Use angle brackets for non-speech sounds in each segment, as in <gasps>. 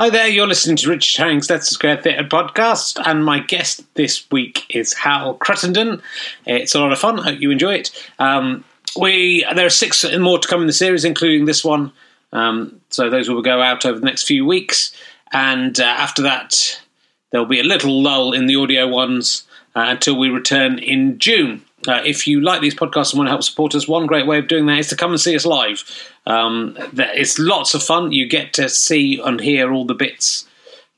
Hi there, you're listening to Richard Herring's Leicester Square Theatre podcast, and my guest this week is Hal Cruttenden. It's a lot of fun, hope you enjoy it. Um, we There are six more to come in the series, including this one, um, so those will go out over the next few weeks, and uh, after that, there'll be a little lull in the audio ones uh, until we return in June. Uh, if you like these podcasts and want to help support us, one great way of doing that is to come and see us live. Um, it's lots of fun. You get to see and hear all the bits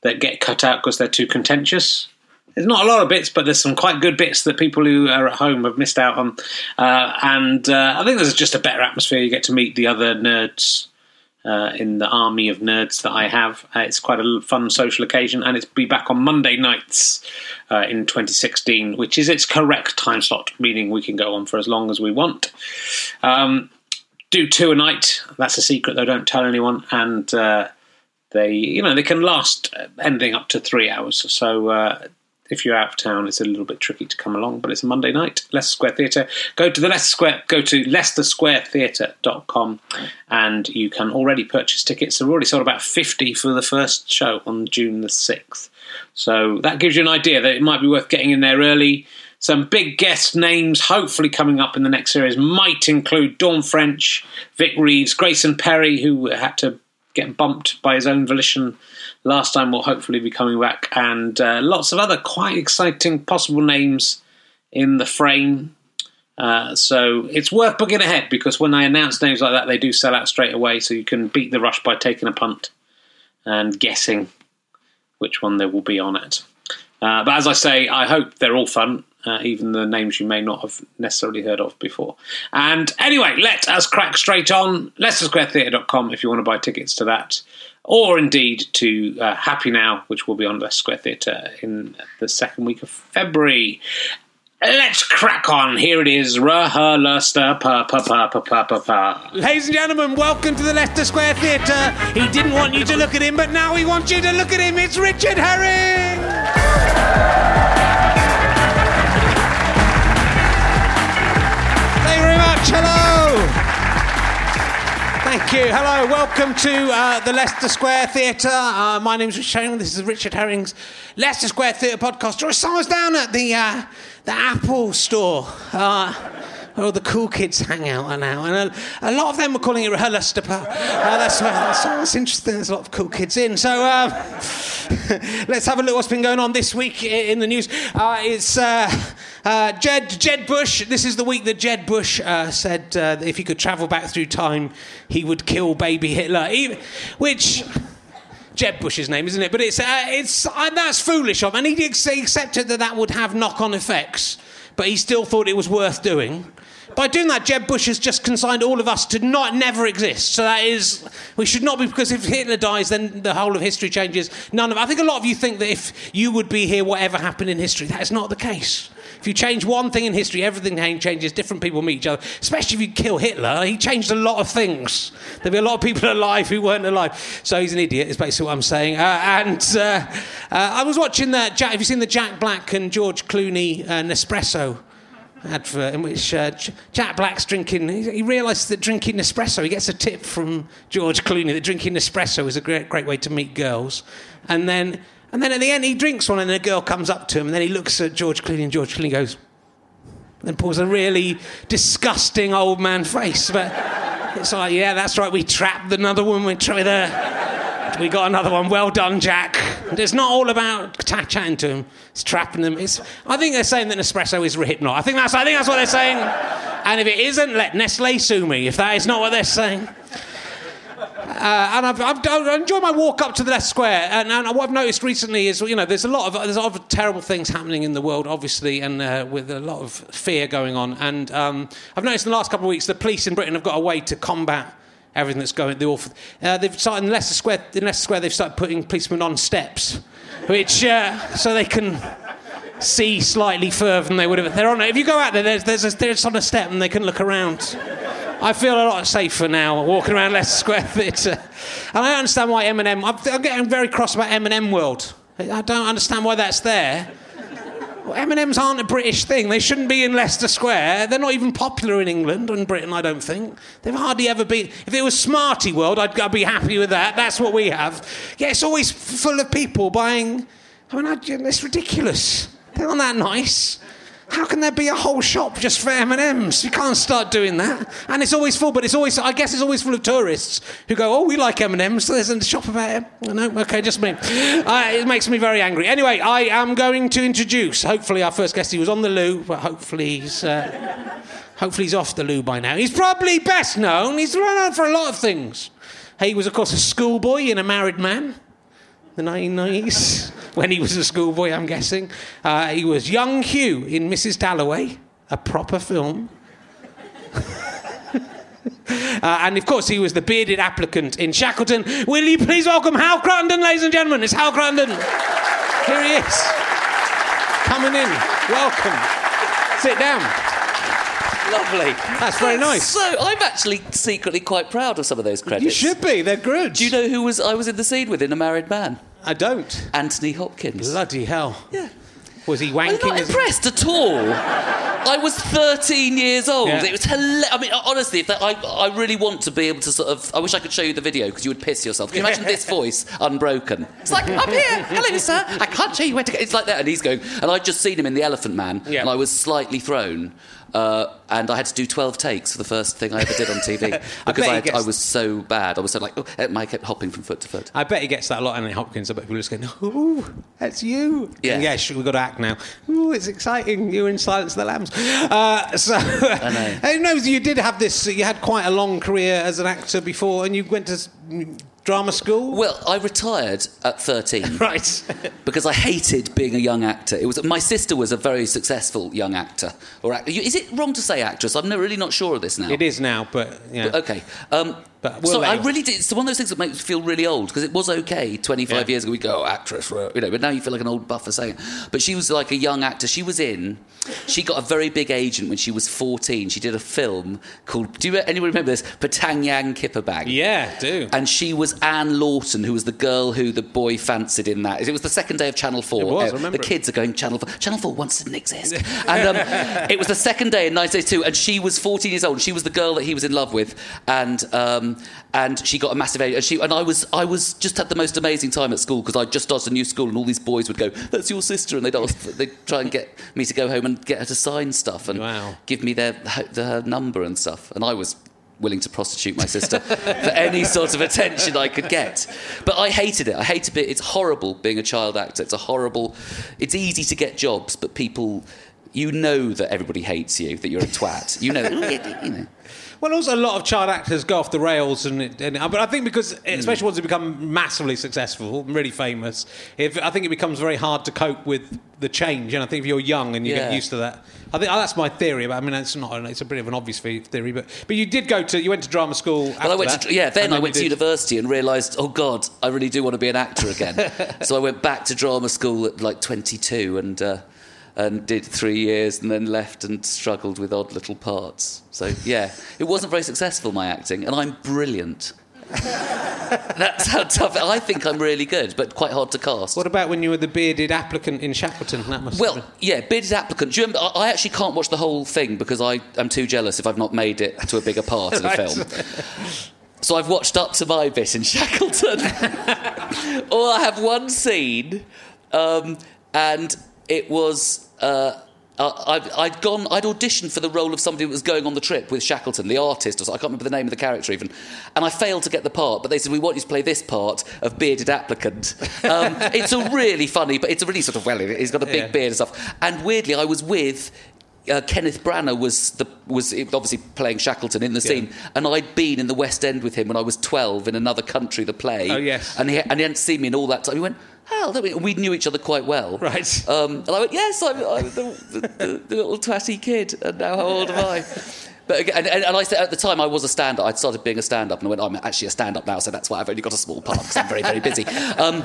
that get cut out because they're too contentious. There's not a lot of bits, but there's some quite good bits that people who are at home have missed out on. Uh, and uh, I think there's just a better atmosphere. You get to meet the other nerds uh, in the army of nerds that I have. Uh, it's quite a fun social occasion, and it's be back on Monday nights uh, in 2016, which is its correct time slot, meaning we can go on for as long as we want. Um, do two a night. That's a secret, though. Don't tell anyone. And uh, they, you know, they can last ending up to three hours. So uh, if you're out of town, it's a little bit tricky to come along, but it's a Monday night, Leicester Square Theatre. Go to the Leicester Square, go to leicestersquaretheatre.com and you can already purchase tickets. We've already sold about 50 for the first show on June the 6th. So that gives you an idea that it might be worth getting in there early. Some big guest names, hopefully coming up in the next series, might include Dawn French, Vic Reeves, Grayson Perry, who had to get bumped by his own volition last time will hopefully be coming back, and uh, lots of other quite exciting possible names in the frame. Uh, so it's worth booking ahead because when I announce names like that, they do sell out straight away. So you can beat the rush by taking a punt and guessing which one they will be on it. Uh, but as I say, I hope they're all fun, uh, even the names you may not have necessarily heard of before. And anyway, let us crack straight on. LeicesterSquareTheatre.com if you want to buy tickets to that or indeed to uh, Happy Now, which will be on the Square Theatre in the second week of February. Let's crack on. Here it is. Leicester. Pa pa pa pa pa pa pa. Ladies and gentlemen, welcome to the Leicester Square Theatre. He didn't want you to look at him, but now he wants you to look at him. It's Richard Herring. Thank you very much. Hello. Thank you. Hello, welcome to uh, the Leicester Square Theatre. Uh, my name's Richard Herring. This is Richard Herring's Leicester Square Theatre podcast. So I down at the uh, the Apple store. Uh, all the cool kids hang out now, and a, a lot of them were calling it Leicester. Uh, that's, that's, that's interesting. There's a lot of cool kids in. So um, <laughs> let's have a look what's been going on this week in the news. Uh, it's uh, uh, Jed, Jed Bush, this is the week that Jed Bush uh, said uh, that if he could travel back through time, he would kill baby Hitler. He, which. Jeb Bush's name, isn't it? But it's, uh, it's, uh, that's foolish of him. And he accepted that that would have knock on effects, but he still thought it was worth doing. By doing that, Jeb Bush has just consigned all of us to not never exist. So that is, we should not be because if Hitler dies, then the whole of history changes. None of. I think a lot of you think that if you would be here, whatever happened in history, that is not the case. If you change one thing in history, everything changes. Different people meet each other. Especially if you kill Hitler, he changed a lot of things. There'll be a lot of people <laughs> alive who weren't alive. So he's an idiot. Is basically what I'm saying. Uh, and uh, uh, I was watching that. Jack, have you seen the Jack Black and George Clooney uh, Nespresso? Advert in which uh, Jack Black's drinking. He, realises that drinking Nespresso, he gets a tip from George Clooney that drinking Nespresso is a great, great way to meet girls. And then and then at the end, he drinks one, and a girl comes up to him, and then he looks at George Clooney, and George Clooney goes, then pulls a really disgusting old man face. But it's like, yeah, that's right, we trapped another woman with her. We got another one. Well done, Jack. It's not all about chatting to him. It's trapping them. It's, I think they're saying that Nespresso is Hypnot. I think that's. I think that's what they're saying. And if it isn't, let Nestle sue me. If that is not what they're saying. Uh, and I've, I've, I my walk up to the Leicester Square. And, and, what I've noticed recently is, you know, there's a lot of there's a lot of terrible things happening in the world, obviously, and uh, with a lot of fear going on. And um, I've noticed in the last couple of weeks, the police in Britain have got a way to combat everything that's going. The awful. Uh, they've started in Leicester Square. In Leicester Square, they've started putting policemen on steps, which uh, so they can see slightly further than they would have. They're on. If you go out there, there's there's a, there's on a step and they can look around. I feel a lot safer now walking around Leicester Square <laughs> Theatre. And I understand why M&M. I'm, I'm getting very cross about M&M World. I don't understand why that's there. M&Ms aren't a British thing. They shouldn't be in Leicester Square. They're not even popular in England and Britain, I don't think. They've hardly ever been. If it was Smarty World, I'd, I'd be happy with that. That's what we have. Yeah, it's always full of people buying. I mean, I, it's ridiculous. They're not that nice. How can there be a whole shop just for M&Ms? You can't start doing that. And it's always full, but it's always, I guess it's always full of tourists who go, oh, we like M&Ms. There's a shop about it. No, okay, just me. Uh, it makes me very angry. Anyway, I am going to introduce, hopefully our first guest, he was on the loo, but hopefully he's... Uh, hopefully he's off the loo by now. He's probably best known. He's run on for a lot of things. He was, of course, a schoolboy in A Married Man the 1990s, when he was a schoolboy, I'm guessing. Uh, he was young Hugh in Mrs. Dalloway, a proper film. <laughs> uh, and of course, he was the bearded applicant in Shackleton. Will you please welcome Hal Cruttenden, ladies and gentlemen? It's Hal Cruttenden. Here he is. Coming in. Welcome. Sit down. Lovely. That's very nice. So I'm actually secretly quite proud of some of those credits. You should be. They're good. Do you know who was I was in the scene with in A Married Man? I don't. Anthony Hopkins. Bloody hell. Yeah. Was he wanking? I'm not impressed at all. I was 13 years old. Yeah. It was hilarious. I mean, honestly, if that, I, I really want to be able to sort of. I wish I could show you the video because you would piss yourself. Can you imagine this <laughs> voice unbroken? It's like, I'm here. Hello, sir. I can't show you where to go. It's like that. And he's going. And I'd just seen him in The Elephant Man. Yeah. And I was slightly thrown. Uh, and I had to do 12 takes for the first thing I ever did on <laughs> TV because I, had, gets- I was so bad. I was so like, oh, I kept hopping from foot to foot. I bet he gets that a lot, Anthony Hopkins. I bet people are just going, "Ooh, that's you." Yeah. yeah. sh- We've got to act now. Ooh, it's exciting. You're in Silence of the Lambs. Uh, so, know. I know <laughs> you did have this. You had quite a long career as an actor before, and you went to drama school. Well, I retired at 13. <laughs> right. because I hated being a young actor. It was my sister was a very successful young actor or act- is it wrong to say actress? I'm really not sure of this now. it is now, but yeah. Okay. Um, But we'll so I really did. It's one of those things that makes me feel really old because it was okay 25 Yeah. years ago. We go, oh, actress, you know, but now you feel like an old buffer saying. it. But she was like a young actor. She was in. She got a very big agent when she was 14. She did a film called. Do you anyone remember this? P'tang Yang Kipperbang. yeah, do. And she was Anne Lawton, who was the girl who the boy fancied in that. It was the second day of Channel 4. It was, I Uh, remember the kids are going, Channel 4. Channel 4 once didn't exist. <laughs> and um, it was the second day in 1982, and she was 14 years old. She was the girl that he was in love with. And um, and she got a massive age. And, she, and I, was, I was just had the most amazing time at school because I just started a new school, and all these boys would go, That's your sister. And they'd, ask, they'd try and get me to go home and get her to sign stuff and Wow. give me their, her number and stuff. And I was willing to prostitute my sister <laughs> for any sort of attention I could get. But I hated it. I hated it. It's horrible being a child actor. It's a horrible. It's easy to get jobs, but people. You know that everybody hates you, that you're a twat. You know, you know. Well, also a lot of child actors go off the rails, and, it, and but I think because especially once they become massively successful, really famous, if I think it becomes very hard to cope with the change. And I think if you're young and you get used to that, I think oh, that's my theory. But I mean, it's not. It's a bit of an obvious theory, but but you did go to you went to drama school. Well, I went that, to yeah. Then and I went to university and realised, oh God, I really do want to be an actor again. <laughs> so I went back to drama school at like 22 and uh, and did three years and then left and struggled with odd little parts. So yeah, it wasn't very successful my acting, and I'm brilliant. <laughs> That's how tough. I think I'm really good, but quite hard to cast. What about when you were the bearded applicant in Shackleton? That must Well, yeah, bearded applicant. Do you remember, I actually can't watch the whole thing because I am too jealous if I've not made it to a bigger part in a <laughs> Right. film. So I've watched up to my bit in Shackleton. <laughs> or I have one scene, um, and it was. Uh, I- I'd, I'd gone, I'd auditioned for the role of somebody that was going on the trip with Shackleton, the artist, or so, I can't remember the name of the character even. And I failed to get the part, but they said, We want you to play this part of bearded applicant. <laughs> Um, it's a really funny, but it's a really sort of, well, he's got a big Yeah. beard and stuff. And weirdly, I was with. Uh, Kenneth Branagh was the was obviously playing Shackleton in the scene, and I'd been in the West End with him when I was twelve in another country. The play, Oh, yes. and he and he hadn't seen me in all that time. He went, "Hell," don't we we knew each other quite well, Right. Um, and I went, "Yes, I'm, I'm the, the, the, little twatty kid." And now, how old am I? But again, and, and, and I said at the time I was a stand-up. I'd started being a stand-up, and I went, "I'm actually a stand-up now, so that's why I've only got a small part because I'm very, very busy." <laughs> Um,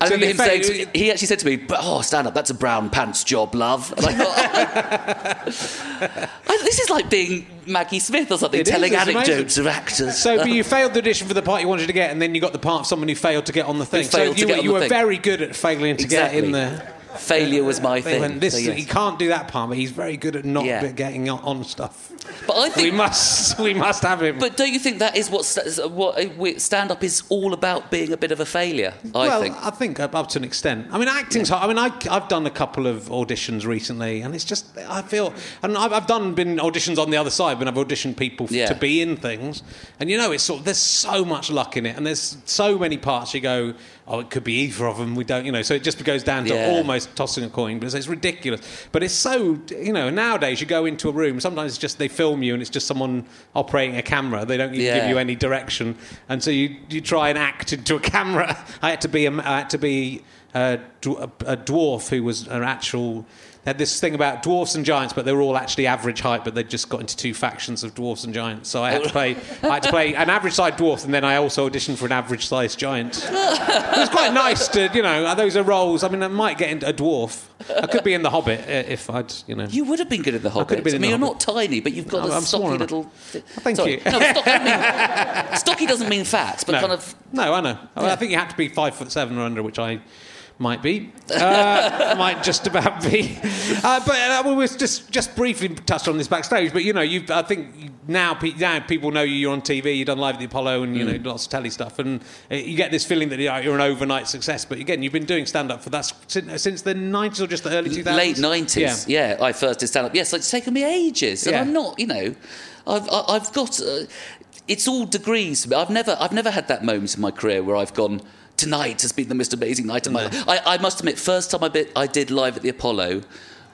I So remember him saying, me, he actually said to me, "But oh, stand up, that's a brown pants job, love." And I thought, <laughs> this is like being Maggie Smith or something, It is, telling it's anecdotes of actors. So, but you failed the audition for the part you wanted to get, and then you got the part of someone who failed to get on the thing. so you, get were, you were very good at failing to get in Exactly. there. Failure was my thing. went, this, so yes. He can't do that part, but he's very good at not Yeah. getting on stuff. But I think We must, we must have him. But don't you think that is what what uh, stand up is all about? Being a bit of a failure. I well, think. I think up to an extent. I mean, acting's hard. I mean, I, I've done a couple of auditions recently, and it's just I feel, and I've, I've done been auditions on the other side when I've auditioned people Yeah. to be in things, and you know, it's sort of there's so much luck in it, and there's so many parts you go, oh, it could be either of them. We don't, you know, so it just goes down to Yeah. almost tossing a coin, but it's, it's ridiculous. But it's so, you know, nowadays you go into a room, sometimes it's just they film you, and it's just someone operating a camera. They don't even give you any direction, and so you you try and act into a camera. <laughs> I had to be a, I had to be uh, a, a dwarf who was an actual. Had this thing about dwarfs and giants, but they were all actually average height, but they just got into two factions of dwarfs and giants. So I had to play, I had to play an average sized dwarf, and then I also auditioned for an average sized giant. it was quite nice to, you know, those are roles. I mean, I might get into a dwarf. I could be in the Hobbit uh, if I'd, you know. You would have been good at the Hobbit. I, could have been I in mean, you're Hobbit. not tiny, but you've got I'm- a I'm stocky small enough. little. Thank Sorry. you. No, stocky, I mean, <laughs> stocky doesn't mean fat, but no. kind of. No, I know. I, mean, I think you have to be five foot seven or under, which I might be. Uh, <laughs> might just about be. Uh, but uh, we was just just briefly touched on this backstage. But you know, you I think now pe- now people know you. You're on TV. You've done live at the Apollo, and you Mm. know lots of telly stuff, and uh, you get this feeling that you're an overnight success. But again, you've been doing stand up for that since, since the 90s or just the early 2000s. Late nineties, yeah. yeah I first did stand up. Yes, it's taken me ages, and Yeah. I'm not. You know, I've I- I've got. Uh, it's all degrees. I've never I've never had that moment in my career where I've gone. Tonight has been the most amazing night of my life. I, I must admit, first time I, bit, I did live at the Apollo,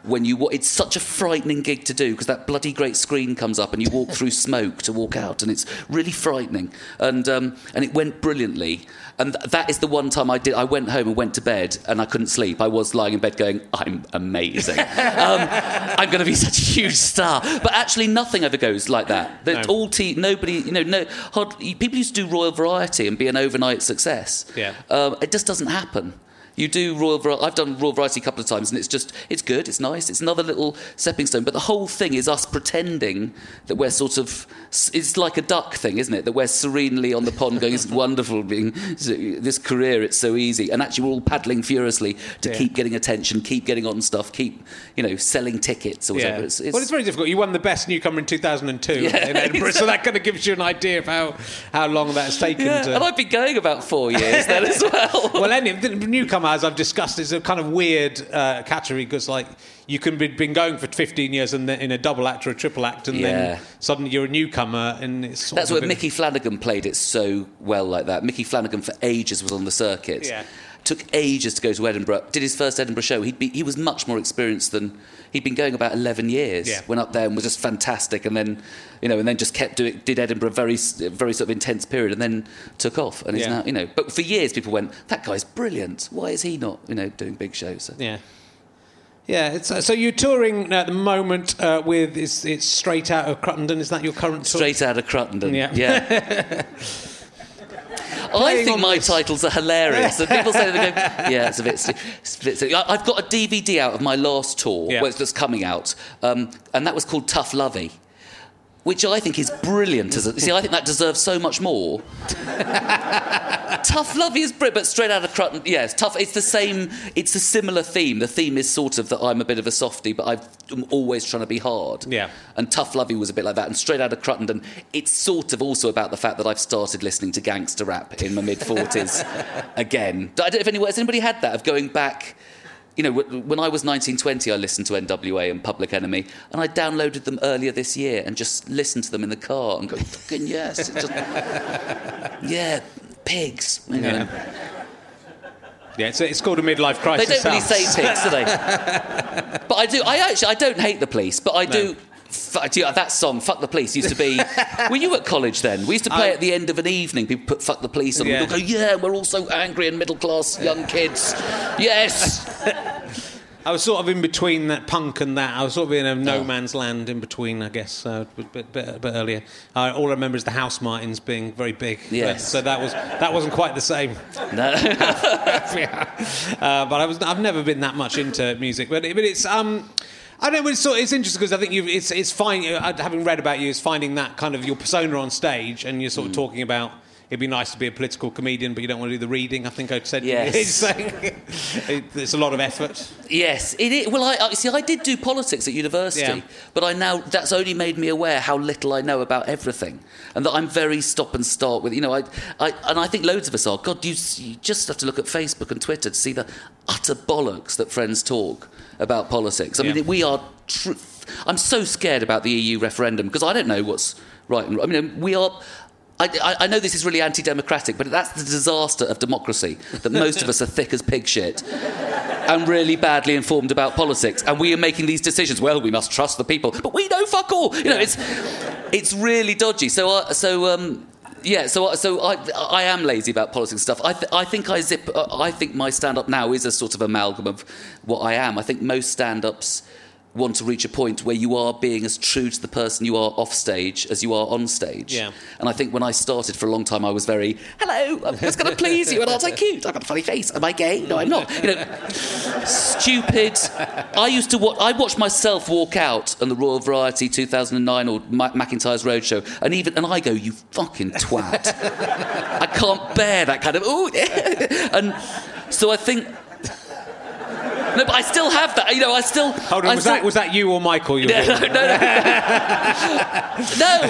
when you it's such a frightening gig to do because that bloody great screen comes up and you walk through smoke to walk out and it's really frightening. And um, and it went brilliantly. And th- that is the one time I did I went home and went to bed and I couldn't sleep. I was lying in bed going I'm amazing. <laughs> Um, I'm going to be <laughs> such a huge star. But actually nothing ever goes like that. That No. all te- nobody you know no hard, people used to do Royal Variety and be an overnight success. Yeah. um, it just doesn't happen. You do Royal Variety. I've done Royal Variety a couple of times, and it's just it's good. It's nice. It's another little stepping stone. But the whole thing is us pretending that we're sort of. It's like a duck thing, isn't it? That we're serenely on the pond going, "It's <laughs> wonderful being this career. It's so easy." And actually, we're all paddling furiously to Yeah. keep getting attention, keep getting on stuff, keep you know selling tickets or whatever. Yeah. It's, it's, well, it's very difficult. You won the best newcomer in 2002 Yeah, in Edinburgh, <laughs> so that kind of gives you an idea of how, how long that's taken yeah. to. And I've been going about four years then as <laughs> well. well, any the newcomer, as I've discussed, is a kind of weird uh, category because, like, you can be been going for 15 years and then in a double act or a triple act, and Yeah. then suddenly you're a newcomer, and it's sort That's where Micky Flanagan played it so well like that. Micky Flanagan for ages was on the circuit. Yeah. Took ages to go to Edinburgh. Did his first Edinburgh show. He'd be, he was much more experienced than he'd been going about eleven years. Yeah. Went up there and was just fantastic, and then you know, and then just kept doing. Did Edinburgh very very sort of intense period, and then took off. And he's Yeah. now you know. But for years, people went, "That guy's brilliant. Why is he not you know doing big shows?" So. Yeah. Yeah, it's, uh, so you're touring at the moment uh, with it's, it's straight out of Cruttenden. Is that your current tour? Straight out of Cruttenden. Yeah. Yeah. <laughs> I think my this. titles are hilarious. And people say, they go, <laughs> yeah, it's a bit. It's a bit stu-" I- I've got a DVD out of my last tour, Yeah. just coming out, um, and that was called Tough Lovey. Which I think is brilliant. As a, see, I think that deserves so much more. tough Lovey is Brit, but straight out of Crutton. Yes, tough. It's the same. It's a similar theme. The theme is sort of that I'm a bit of a softie, but I've- I'm always trying to be hard. Yeah. And Tough Lovey was a bit like that. And straight out of Cruttenden, it's sort of also about the fact that I've started listening to gangster rap in my mid 40s <laughs> again. I don't know if anyone, has anybody had that of going back. You know, when I was 1920, I listened to NWA and Public Enemy, and I downloaded them earlier this year and just listened to them in the car and go, fucking yes. Just, <laughs> yeah, pigs. You know. Yeah. Yeah, it's, it's called a midlife crisis. They don't really house. say pigs, do they? <laughs> but I do. I actually, I don't hate the police, but I do. Do that song, "Fuck the Police," used to be. <laughs> were you at college then? We used to play I- at the end of an evening. People put "Fuck the Police" on. Yeah. and we'd go, "Yeah, we're all so angry and middle class young kids." Yes. <laughs> I was sort of in between that punk and that. I was sort of in a no Oh. man's land in between, I guess, uh, a bit, bit, bit earlier. Uh, all I remember is the Housemartins being very big. Yes. So that was that wasn't quite the same. No. <laughs> yeah. uh, but I was I've never been that much into music, but but it's um. I know. It's, it's interesting because I think you've, it's it's fine. uh, Having read about you, is finding that kind of your persona on stage, and you're sort of Mm. talking about it'd be nice to be a political comedian, but you don't want to do the reading. I think I said. Yes. <laughs> It's, like, it, it's a lot of effort. Yes, it is. Well, I, I see. I did do politics at university, Yeah. but I now that's only made me aware how little I know about everything, and that I'm very stop and start with. You know, I, I and I think loads of us are. God, you, you just have to look at Facebook and Twitter to see the utter bollocks that friends talk about politics. I Yeah. mean, we are. Tr- I'm so scared about the EU referendum because I don't know what's right and. wrong. I mean, we are. I, I- I know this is really anti-democratic, but that's the disaster of democracy. That most of us are thick as pig shit and really badly informed about politics, and we are making these decisions. Well, we must trust the people, but we know fuck all. You know, it's it's really dodgy. So, I, so um, yeah, so I- so I I am lazy about politics stuff. I th- I think I zip. uh, I think my stand up now is a sort of amalgam of what I am. I think most stand ups want to reach a point where you are being as true to the person you are off stage as you are on stage. Yeah. And I think when I started for a long time, I was very, hello, I'm just going to please you, and aren't I cute? I've got a funny face. Am I gay? No, I'm not. You know, stupid. I used to watch. I watched myself walk out on the Royal Variety 2009 or Ma- McIntyre's Roadshow, and even and I go, you fucking twat. I can't bear that kind of ooh, <laughs> and so I think. No, but I still have that. You know, I still. Hold on, I was still, that was that you or Michael? You were no, no, no, no.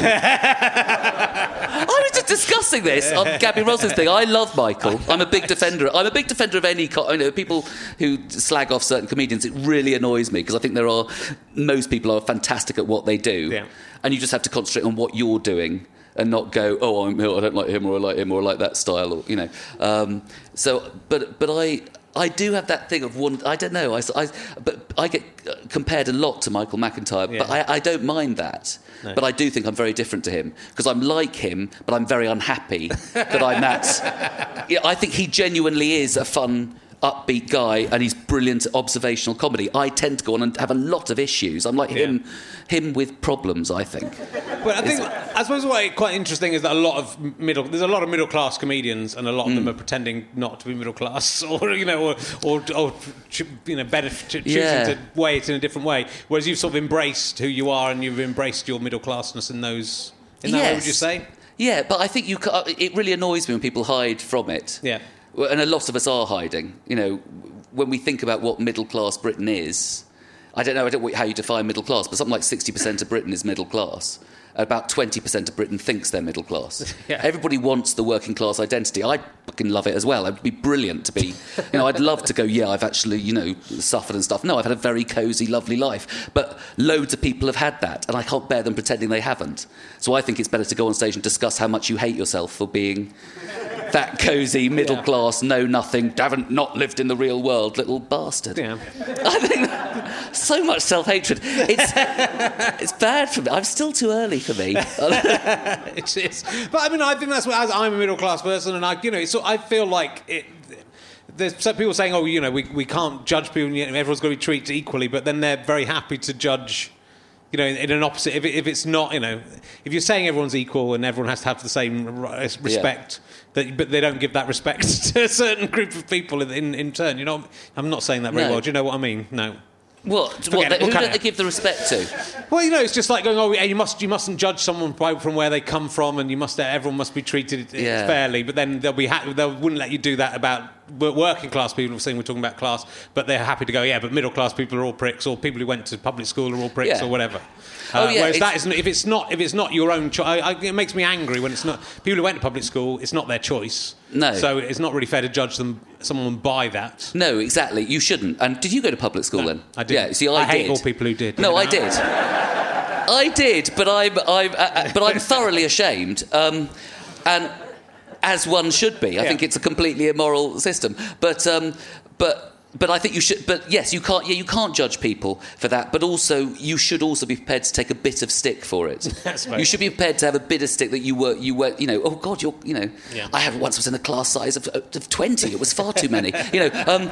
I was just discussing this on <laughs> Gabby Ross's thing. I love Michael. I'm a big defender. I'm a big defender of any. Co- you know, people who slag off certain comedians. It really annoys me because I think there are most people are fantastic at what they do, Yeah. and you just have to concentrate on what you're doing. And not go, oh, I'm, I don't like him, or I like him, or I like that style, or you know. Um, so, but but I I do have that thing of one. I don't know. I, I but I get uh, compared a lot to Michael McIntyre, but I, I don't mind that. But I do think I'm very different to him because I'm like him, but I'm very unhappy that I'm that. <laughs> Yeah, I think he genuinely is a fun. Upbeat guy, and he's brilliant at observational comedy. I tend to go on and have a lot of issues. I'm like him, him with problems. I think. But I think I suppose what's quite interesting is that a lot of middle there's a lot of middle class comedians and a lot of Mm. them are pretending not to be middle class <laughs> or you know or or, or you know better ch- choosing Yeah. to weigh it in a different way. Whereas you've sort of embraced who you are and you've embraced your middle classness in those. In that way, would you say? Yeah, but I think you. It really annoys me when people hide from it. Yeah. And a lot of us are hiding. You know, when we think about what middle class Britain is, I don't know I don't know how you define middle class, but something like 60% of Britain is middle class. About 20% of Britain thinks they're middle class. <laughs> Yeah. Everybody wants the working class identity. I fucking love it as well. It'd be brilliant to be, you know, I'd love to go, yeah, I've actually, you know, suffered and stuff. No, I've had a very cosy, lovely life. But loads of people have had that, and I can't bear them pretending they haven't. So I think it's better to go on stage and discuss how much you hate yourself for being that cosy, middle class, know nothing, haven't not lived in the real world, little bastard. Yeah. <laughs> I think so much self hatred. It's <laughs> it's bad for me. I'm still too early for me. <laughs> it is. But I mean, I think that's what as I'm a middle class person, and I, you know, it's, I feel like it. There's some people saying, "Oh, you know, we, we can't judge people. Everyone's got to be treated equally," but then they're very happy to judge. You know, in, in an opposite. If, it, if it's not, you know, if you're saying everyone's equal and everyone has to have the same respect, that, but they don't give that respect <laughs> to a certain group of people in, in, in turn. You know, I'm not saying that very No. well. Do you know what I mean? No. What? Forget what they, we'll who don't it they give the respect to? Well, you know, it's just like going, oh, yeah, you must, you mustn't judge someone by, from where they come from, and you must, everyone must be treated uh, Yeah. fairly. But then they'll be, ha- they wouldn't let you do that about working class people. Saying we're talking about class, but they're happy to go, yeah, but middle class people are all pricks, or people who went to public school are all pricks, Yeah. or whatever. Oh, Uh, yeah, whereas it's- that isn't, if it's not, if it's not your own choice, it makes me angry when it's not people who went to public school. It's not their choice. No. So it's not really fair to judge them, someone by that. No, exactly. You shouldn't. And did you go to public school then? I did. Yeah. See, I, I hate did. all people who did. No, You I did. I did, but I'm, I'm, uh, uh, but I'm thoroughly ashamed. Um, and as one should be, I Yeah. think it's a completely immoral system. But, um, but. But I think you should. But yes, you can't. Yeah, you can't judge people for that. But also, you should also be prepared to take a bit of stick for it. <laughs> That's right. You should be prepared to have a bit of stick that you were. You were. You know. Oh God, you're. You know. Yeah. I have once was in a class size of, of twenty. It was far too many. You know. Um,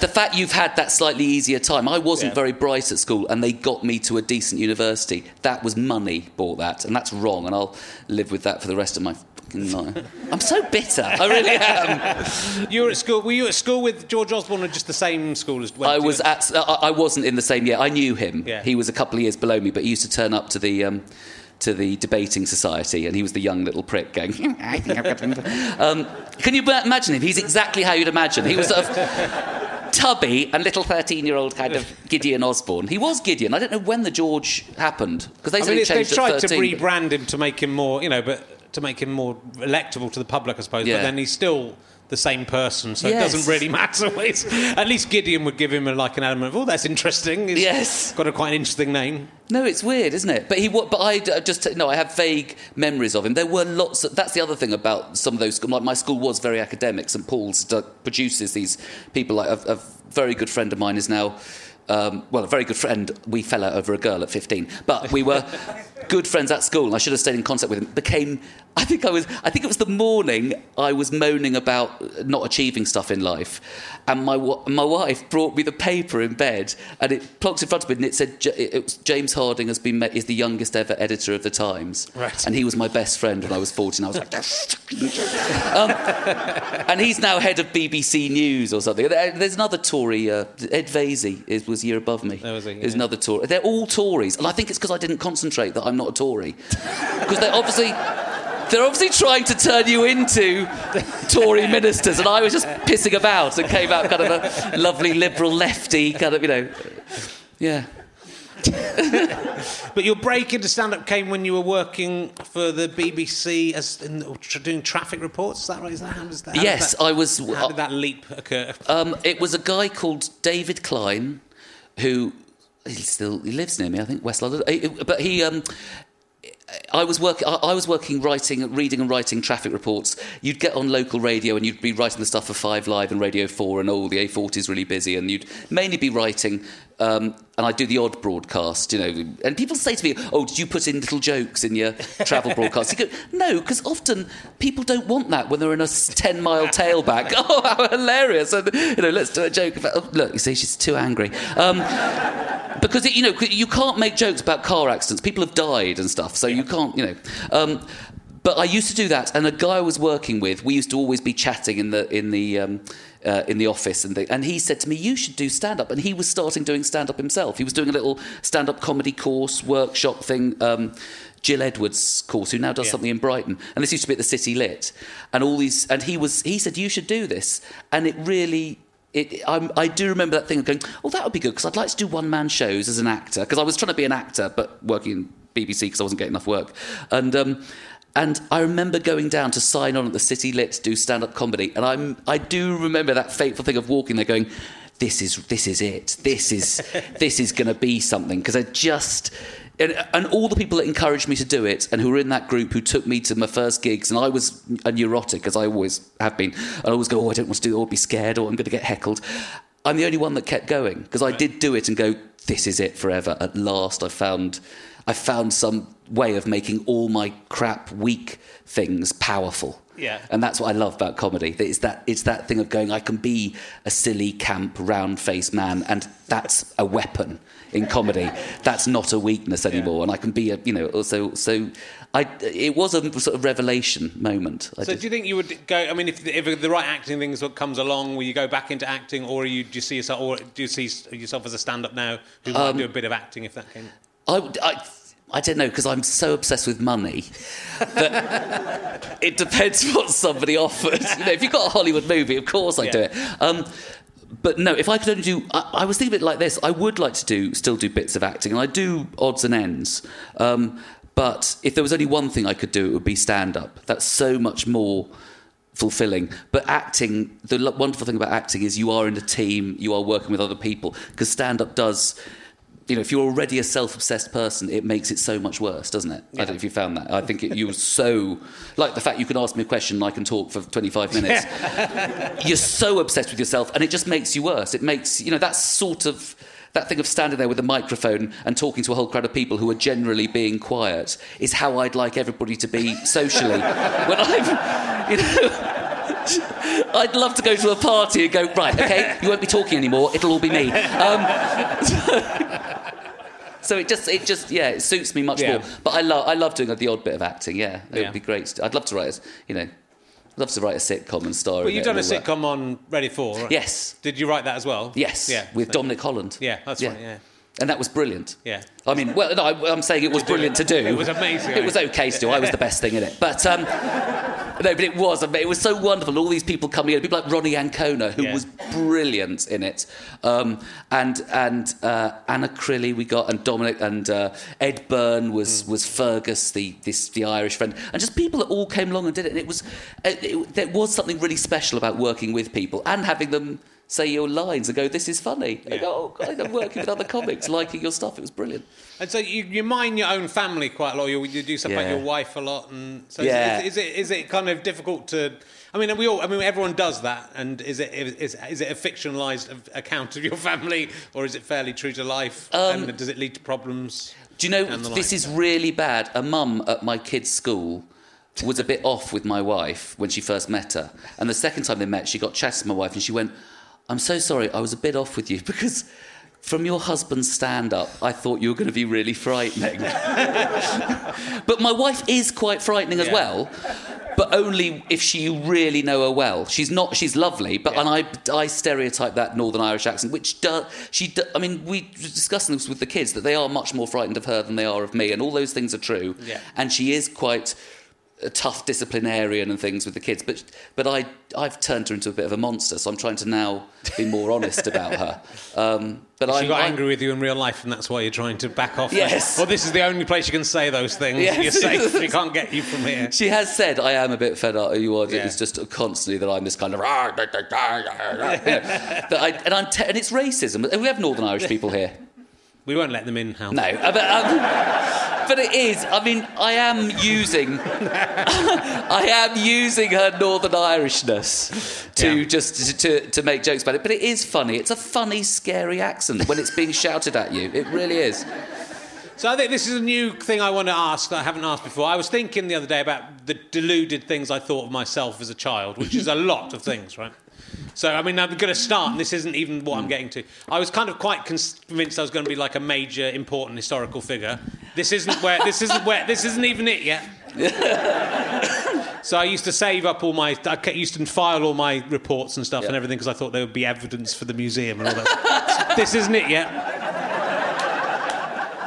the fact you've had that slightly easier time. I wasn't Yeah. very bright at school, and they got me to a decent university. That was money bought that, and that's wrong. And I'll live with that for the rest of my fucking life. I'm so bitter. I really am. You were at school. Were you at school with George Osborne, or just the same school as? I was at. I I wasn't in the same year. I knew him. Yeah. He was a couple of years below me, but he used to turn up to the. Um, to the debating society, and he was the young little prick going. <laughs> I think I've got. Um, can you ma- imagine him? He's exactly how you'd imagine. He was sort of tubby and little thirteen-year-old kind of Gideon Osborne. He was Gideon. I don't know when the George happened because they I mean, changed They've tried at to 13. rebrand him to make him more, you know, but to make him more electable to the public, I suppose. Yeah. But then he's still the same person, so Yes. it doesn't really <laughs> matter. At least Gideon would give him a, like an element of, oh, that's interesting. He's Yes. got a quite an interesting name. No, it's weird, isn't it? But he, but I just no, I have vague memories of him. There were lots. Of, that's the other thing about some of those. Like my school was very academic. St Paul's produces these people. Like a, a very good friend of mine is now. Um, well, a very good friend. We fell out over a girl at 15, but we were <laughs> good friends at school. And I should have stayed in contact with him. Became, I think I was. I think it was the morning I was moaning about not achieving stuff in life, and my my wife brought me the paper in bed, and it plucked in front of me, and it said it was James Harding has been ma- is the youngest ever editor of the Times, Right. and he was my best friend when I was 14. I was like, um, <laughs> and he's now head of BBC News or something. There's another Tory, uh, Ed Vaizey is, was a year above me. Oh, was he? There's another Tory. They're all Tories, and I think it's because I didn't concentrate that I'm not a Tory, because they're obviously. They're obviously trying to turn you into Tory ministers, and I was just pissing about and came out kind of a lovely liberal lefty, kind of, you know. Yeah. But your break into stand-up came when you were working for the BBC as in, doing traffic reports. Is that right? Is that how that? how Yes, that- I was. How did that leap occur? Um, it was a guy called David Klein, who he still he lives near me, I think, West London. Eh, But he, um, I was work, I was working, writing, reading, and writing traffic reports. You'd get on local radio, and you'd be writing the stuff for Five Live and Radio Four, and all the A40 is really busy, and you'd mainly be writing. Um, and I do the odd broadcast, you know. And people say to me, "Oh, did you put in little jokes in your travel broadcast?" You go, "No," because often people don't want that when they're in a ten-mile tailback. <laughs> Oh, how hilarious! And you know, let's do a joke about. Oh, look, you see, she's too angry. Um, because it, you know you can't make jokes about car accidents. People have died and stuff, so you can't. You know. Um, but I used to do that, and a guy I was working with, we used to always be chatting in the in the um, uh, in the office, and the, and he said to me, "You should do stand up." And he was starting doing stand up himself. He was doing a little stand up comedy course workshop thing. Um, Jill Edwards course, who now does Yeah. something in Brighton, and this used to be at the City Lit, and all these, and he was, he said you should do this, and it really it, I'm, I do remember that thing of going, oh, that would be good because I'd like to do one man shows as an actor because I was trying to be an actor but working in BBC because I wasn't getting enough work. And, um, and I remember going down to sign on at the City Lit to do stand up comedy. And I'm, I do remember that fateful thing of walking there going, this is, this is it. This is, <laughs> this is going to be something because I just. And, and all the people that encouraged me to do it and who were in that group who took me to my first gigs, and I was a neurotic, as I always have been. I always go, oh, I don't want to do it, or be scared, or I'm going to get heckled. I'm the only one that kept going because I did do it and go, this is it forever. At last, I found, I found some way of making all my crap, weak things powerful. Yeah. And that's what I love about comedy. It's that it's that thing of going, I can be a silly, camp, round-faced man, and that's a weapon in comedy. <laughs> That's not a weakness anymore, and I can be a, you know, also so. I it was a sort of revelation moment. I So do you think you would go? I mean, if, if the right acting thing comes along, will you go back into acting, or you, do you see yourself, or do you see yourself as a stand-up now who might Um, do a bit of acting if that came? I, I, I don't know because I'm so obsessed with money that <laughs> it depends what somebody offers. You know, if you've got a Hollywood movie, of course I would do it. Um, but no, if I could only do, I, I was thinking of it like this. I would like to do, still do bits of acting, and I do odds and ends. Um, but if there was only one thing I could do, it would be stand up. That's so much more fulfilling. But acting, the wonderful thing about acting is you are in a team, you are working with other people. Because stand up does, you know, if you're already a self obsessed person, it makes it so much worse, doesn't it? I don't know if you found that. I think it, you were so, like the fact you can ask me a question and I can talk for 25 minutes. <laughs> You're so obsessed with yourself and it just makes you worse. It makes, you know, that sort of. That thing of standing there with a microphone and talking to a whole crowd of people who are generally being quiet is how I'd like everybody to be socially. <laughs> when I'm, you know, <laughs> I'd love to go to a party and go, right, okay, you won't be talking anymore, it'll all be me. Um, so it just, it just, yeah, it suits me much Yeah. more. But I love, I love doing the odd bit of acting. Yeah, it Yeah. would be great. to- I'd love to write, a, you know, I'd love to write a sitcom and star. Well, you've done a and all that. sitcom on Ready for. right? Yes, Did you write that as well? yes, Yeah. with So- Dominic Holland. Yeah, that's Yeah. right. Yeah. And that was brilliant. Yeah. I mean, well, no, I, I'm saying it was brilliant to do. It was amazing. It was okay to do. I was the best thing in it, but um, no, but it was. It was so wonderful. All these people coming in, people like Ronni Ancona, who Yeah. was brilliant in it, um, and and uh, Anna Crilly we got, and Dominic and uh, Ed Byrne was Hmm. was Fergus, the this the Irish friend, and just people that all came along and did it. And it was it, it, there was something really special about working with people and having them. Say your lines and go. This is funny. And I go, oh, God, I'm working with other <laughs> comics, liking your stuff. It was brilliant. And so you, you mind your own family quite a lot. You, you do stuff like Yeah. your wife a lot, and so Yeah. is, is, it is it kind of difficult to? I mean, we all. I mean, everyone does that. And is it is, is it a fictionalized account of your family, or is it fairly true to life? Um, and does it lead to problems? Do you know this like. is really bad? A mum at my kids' school was a bit <laughs> off with my wife when she first met her, and the second time they met, she got chatting to my wife, and she went, "I'm so sorry, I was a bit off with you <laughs> because." From your husband's stand up, I thought you were going to be really frightening. <laughs> but my wife is quite frightening as Yeah. well, but only if she really know her well. She's not, she's lovely, but and I, I stereotype that Northern Irish accent, which does, she, do, I mean, we were discussing this with the kids that they are much more frightened of her than they are of me, and all those things are true. Yeah. And she is quite a tough disciplinarian and things with the kids, but but I I've turned her into a bit of a monster, so I'm trying to now be more honest about her. Um, but I She got I- angry with you in real life, and that's why you're trying to back off. Yes. Well, this is the only place you can say those things. Yes. You're safe. <laughs> We can't get you from here. She has said, "I am a bit fed up." You are. Yeah. It's just constantly that I'm this kind of. "Ah, da, da, da, da, da," you know, I, and I'm te- and it's racism. We have Northern Irish people here. We won't let them in, Hal. No, uh, but, um, but it is. I mean, I am using, <laughs> I am using her Northern Irishness to Yeah. just to, to make jokes about it. But it is funny. It's a funny, scary accent when it's being shouted at you. It really is. So I think this is a new thing I want to ask that I haven't asked before. I was thinking the other day about the deluded things I thought of myself as a child, which is a lot of things, right? So I mean, I'm going to start, and this isn't even what I'm getting to. I was kind of quite convinced I was going to be like a major, important historical figure. This isn't where. This isn't where. This isn't even it yet. So I used to save up all my, I used to file all my reports and stuff and everything because I thought there would be evidence for the museum and all that. this isn't it yet.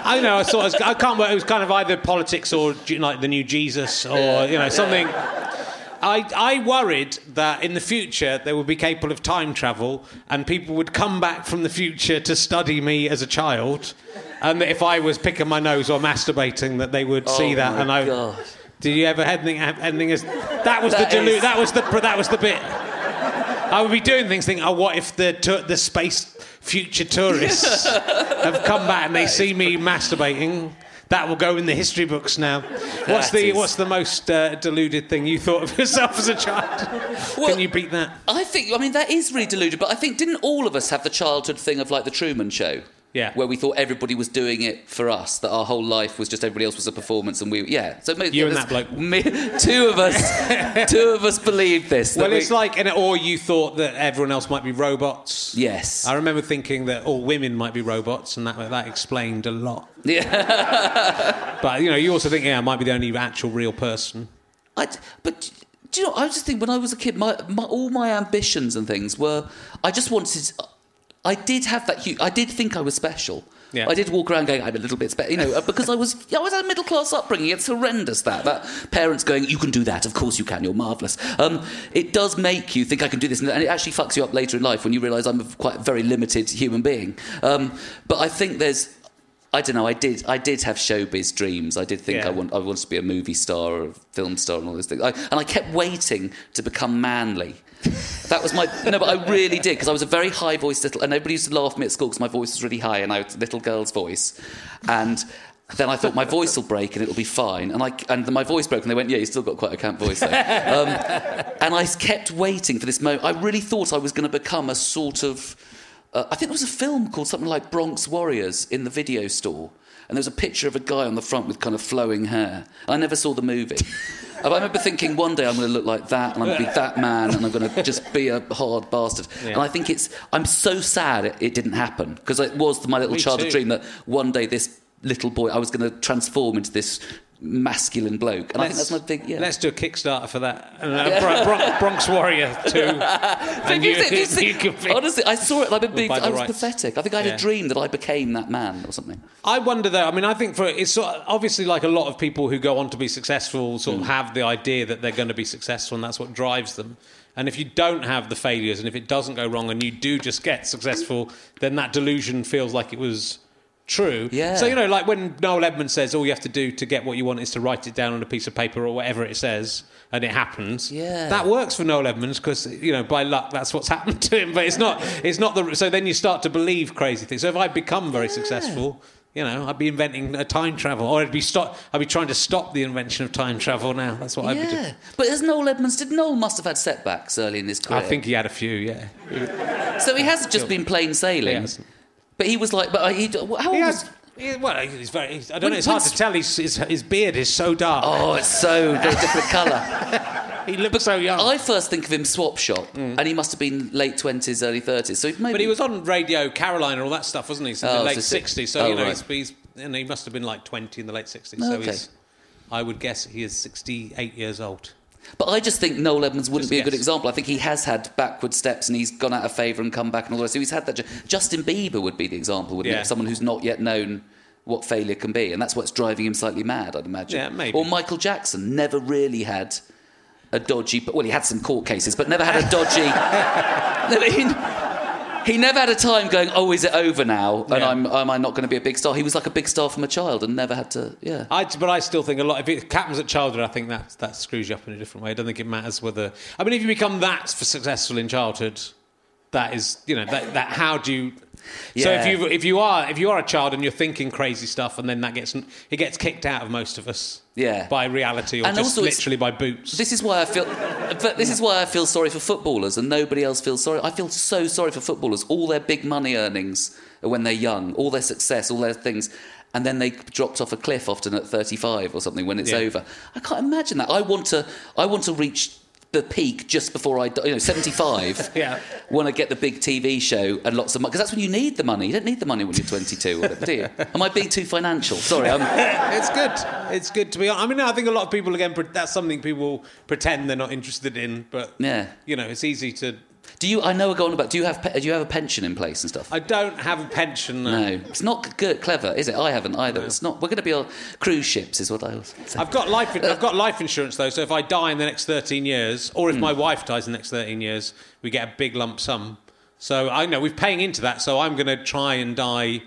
I don't know. I thought it was, I can't. work- It was kind of either politics or like the new Jesus or you know something. I, I worried that in the future they would be capable of time travel and people would come back from the future to study me as a child, and that if I was picking my nose or masturbating, that they would see Oh that. my and I, God. did you ever have anything? anything as that was That the delu- is- That was the that was the bit. I would be doing things thinking, oh, what if the tu- the space future tourists <laughs> have come back and they see me masturbating? That will go in the history books now. <laughs> What's That the is- what's the most uh, deluded thing you thought of yourself as a child? Well- Can you beat that? I think, I mean, that is really deluded, but I think, didn't all of us have the childhood thing of like the Truman Show? Yeah. Where we thought everybody was doing it for us, that our whole life was just everybody else was a performance, and we, yeah. So You and that bloke. Me, two of us, <laughs> two of us believed this. Well, we- it's like, and or you thought that everyone else might be robots. yes, I remember thinking that all women might be robots, and that that explained a lot. yeah. <laughs> <laughs> But you know, you also think, yeah, I might be the only actual real person. I, but do you know? I just think when I was a kid, my, my all my ambitions and things were, I just wanted. I did have that. hu- I did think I was special. Yeah. I did walk around going, I'm a little bit special, you know, uh, because I was, I was a middle class upbringing. It's horrendous that that parents going, you can do that. Of course you can. You're marvelous. Um, it does make you think I can do this, and it actually fucks you up later in life when you realise I'm a quite very limited human being. Um, but I think there's. I don't know. I did. I did have showbiz dreams. I did think Yeah. I want. I wanted to be a movie star or a film star and all those things. I, and I kept waiting to become manly. That was my no, but I really did because I was a very high voiced little, and everybody used to laugh at me at school because my voice was really high and I was a little girl's voice, and. Then I thought my voice will break and it'll be fine, and I and my voice broke, and they went, "Yeah, you still got quite a camp voice." Though. Um, and I kept waiting for this moment. I really thought I was going to become a sort of. Uh, I think there was a film called something like Bronx Warriors in the video store, and there was a picture of a guy on the front with kind of flowing hair. I never saw the movie. <laughs> I remember thinking one day I'm going to look like that, and I'm going to be that man, and I'm going to just be a hard bastard. And I think it's. I'm so sad it, it didn't happen because it was my little Me childhood too. dream that one day this little boy I was going to transform into this masculine bloke, and I think Let's- that's my big yeah. Let's do a Kickstarter for that. <laughs> Uh, Bron- Bron- Bronx Warrior 2. Have <laughs> and you you- <laughs> you seen- you could be- honestly, I saw it like a big. I was rights. pathetic. I think I had Yeah. a dream that I became that man or something. I wonder though. I mean, I think for it's sort of, obviously like a lot of people who go on to be successful sort Mm. of have the idea that they're going to be successful, and that's what drives them. And if you don't have the failures, and if it doesn't go wrong, and you do just get successful, then that delusion feels like it was true. Yeah. So you know, like when Noel Edmonds says, "All you have to do to get what you want is to write it down on a piece of paper or whatever it says," and it happens. Yeah. That works for Noel Edmonds because you know by luck that's what's <laughs> happened to him. But it's not. It's not the. So then you start to believe crazy things. So if I become very successful. You know, I'd be inventing a time travel, or I'd be stop. I'd be trying to stop the invention of time travel now. That's what I'd be doing. Yeah, but as Noel Edmonds did, Noel must have had setbacks early in his career. I think he had a few. Yeah, so. He hasn't just been plain sailing, hasn't. But he was like, but he. How old he was? has. he- well, he's very. I don't When- know. It's hard to tell. His, his his beard is so dark. Oh, it's so different colour. <laughs> he looks so young. I first think of him swap shop, and he must have been late twenties, early thirties. So maybe. Mm. but he was on radio Carolina, and all that stuff, wasn't he? So Oh, the late so sixties. So oh, you know, right. he's, he's and he must have been like twenty in the late sixties. Oh, So okay. he's. I would guess he is sixty-eight years old. But I just think Noel Edmonds wouldn't Just be a good example. I think he has had backward steps and he's gone out of favour and come back and all the rest. So he's had that. Justin Bieber would be the example, wouldn't Yeah. it? Someone who's not yet known what failure can be, and that's what's driving him slightly mad, I'd imagine. Yeah, maybe. Or Michael Jackson never really had a dodgy. Well, he had some court cases, but never had a dodgy. <laughs> <laughs> I mean, he never had a time going, "Oh, is it over now?" And Yeah. I'm, am I not going to be a big star? He was like a big star from a child and never had to. Yeah. I, but I still think a lot. If it happens at childhood, I think that that screws you up in a different way. I don't think it matters whether. I mean, if you become that successful in childhood, that is, you know, that, that how do you? So if you if you are if you are a child and you're thinking crazy stuff, and then that gets it gets kicked out of most of us. Yeah. By reality, or And just literally by boots. This is why I feel, but this is why I feel sorry for footballers, and nobody else feels sorry. I feel so sorry for footballers. All their big money earnings when they're young, all their success, all their things, and then they dropped off a cliff, often at thirty-five or something, when it's Yeah. over. I can't imagine that. I want to, I want to reach the peak just before I, you know, seventy-five. <laughs> Yeah. Want to get the big TV show and lots of money because that's when you need the money. You don't need the money when you're twenty-two, whatever, do you? <laughs> Am I being too financial? Sorry, I'm. <laughs> it's good. It's good to be. I mean, I think a lot of people again. That's something people pretend they're not interested in, but Yeah. you know, it's easy to. Do you? I know we're going about. Do you have? Do you have a pension in place and stuff? I don't have a pension. no. No, it's not good, clever, is it? I haven't either. It's not. We're going to be on cruise ships, is what I was saying. I've got life. I've got life insurance though, so if I die in the next thirteen years, or if Hmm. my wife dies in the next thirteen years, we get a big lump sum. So I know we're paying into that. So I'm going to try and die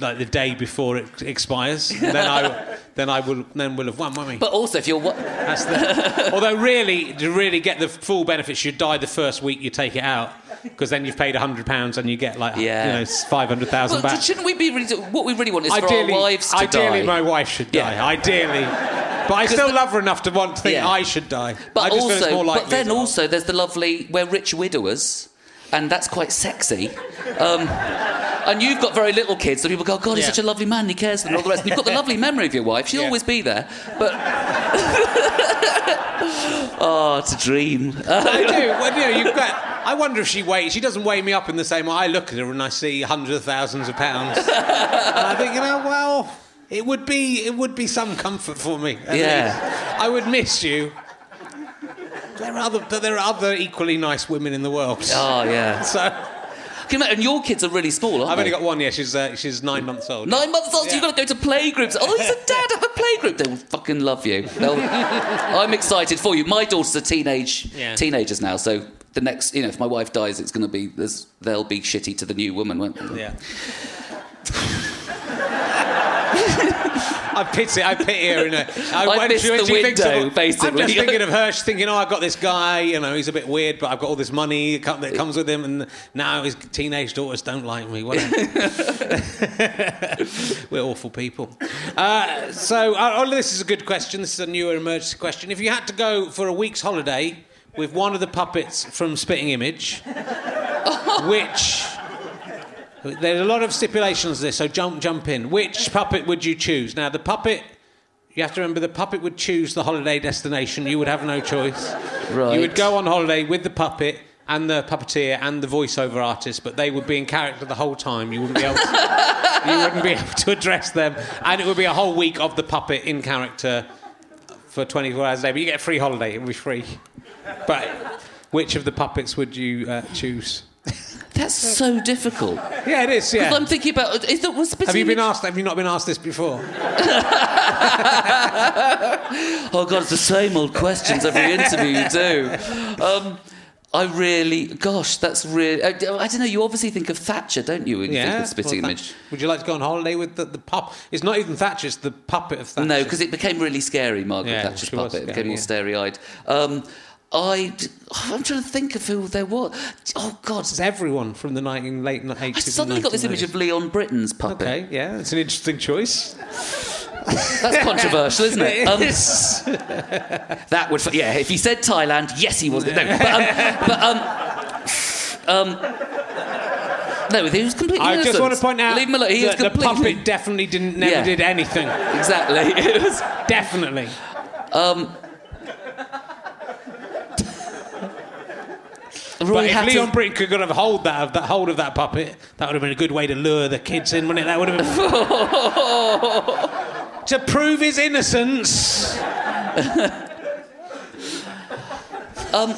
like the day before it expires. then I, <laughs> then I will, then we'll have won, won't we? But also, if you're wa- That's the, although really, to really get the full benefits, you die the first week you take it out, because then you've paid hundred pounds and you get like Yeah. you know five hundred thousand Well, back. shouldn't we be really? What we really want is Ideally, for our wives to ideally die. my wife should die. Yeah. Ideally, <laughs> but I still the- love her enough to want to think Yeah. I should die. but I just feel it's also, more but then also, there's the lovely we're rich widowers, and that's quite sexy. Um, and you've got very little kids, so people go, "God, he's Yeah. such a lovely man. He cares for them." All the rest. And you've got the lovely memory of your wife; she'll Yeah. always be there. But oh, <laughs> it's a dream. I do. Well, you know, you've got. I wonder if she weighs. She doesn't weigh me up in the same way. I look at her and I see hundreds of thousands of pounds, <laughs> and I think, you know, well, it would be it would be some comfort for me. Yeah. least. I would miss you. There are other, there are other equally nice women in the world. oh yeah. <laughs> So Can you imagine? And your kids are really small, aren't I've they? only got one. Yeah, she's uh, she's nine months old. Nine months old, so you've got to go to playgroups. Oh, he's a <laughs> dad of a playgroup. They will fucking love you. They'll, <laughs> I'm excited for you. My daughters are teenage Yeah. teenagers now, so the next, you know, if my wife dies, it's going to be there's, they'll be shitty to the new woman, won't they? Yeah. I pity, I pity her in a. I, I when miss when the window, of- basically. I'm just thinking of her. She's thinking, oh, I've got this guy. You know, he's a bit weird, but I've got all this money that comes with him, and now his teenage daughters don't like me. Whatever. <laughs> We're awful people. Uh, so, uh, oh, this is a good question. This is a newer emergency question. If you had to go for a week's holiday with one of the puppets from Spitting Image, <laughs> which there's a lot of stipulations there, so jump jump in. Which puppet would you choose? Now the puppet you have to remember the puppet would choose the holiday destination. You would have no choice. Right. You would go on holiday with the puppet and the puppeteer and the voiceover artist, but they would be in character the whole time. You wouldn't be able to, you wouldn't be able to address them, and it would be a whole week of the puppet in character for 24 hours a day. But you get a free holiday; it would be free. But which of the puppets would you uh, choose? That's so difficult. Yeah, it is. Yeah. I'm thinking about. Is that was Have you been asked? Have you not been asked this before? <laughs> Oh God, it's the same old questions every interview you do. Um, I really, gosh, that's really. I, I don't know. You obviously think of Thatcher, don't you? When you think Yeah. of spitting well, image. Would you like to go on holiday with the, the pup? It's not even Thatcher; it's the puppet of Thatcher. No, because it became really scary. Margaret Yeah, Thatcher's was puppet it became scary, all yeah. starry-eyed. Um, I, I'm trying to think of who there was. Oh God, it's everyone from the 19, late 80s. I suddenly got this image of Leon Brittan's puppet. Okay, yeah, it's an interesting choice. That's controversial, isn't it? <laughs> Um, That would, yeah. If he said Thailand, yes, he was. No, but um, but um, um, no, he was completely I innocent. just want to point out Leave him alone. He the completely puppet definitely didn't never Yeah. did anything. exactly. <laughs> It was. Definitely. Roy But if had to- Leon Brittan could have hold that, that hold of that puppet, that would have been a good way to lure the kids in, wouldn't it? That would have been <laughs> to prove his innocence. Um,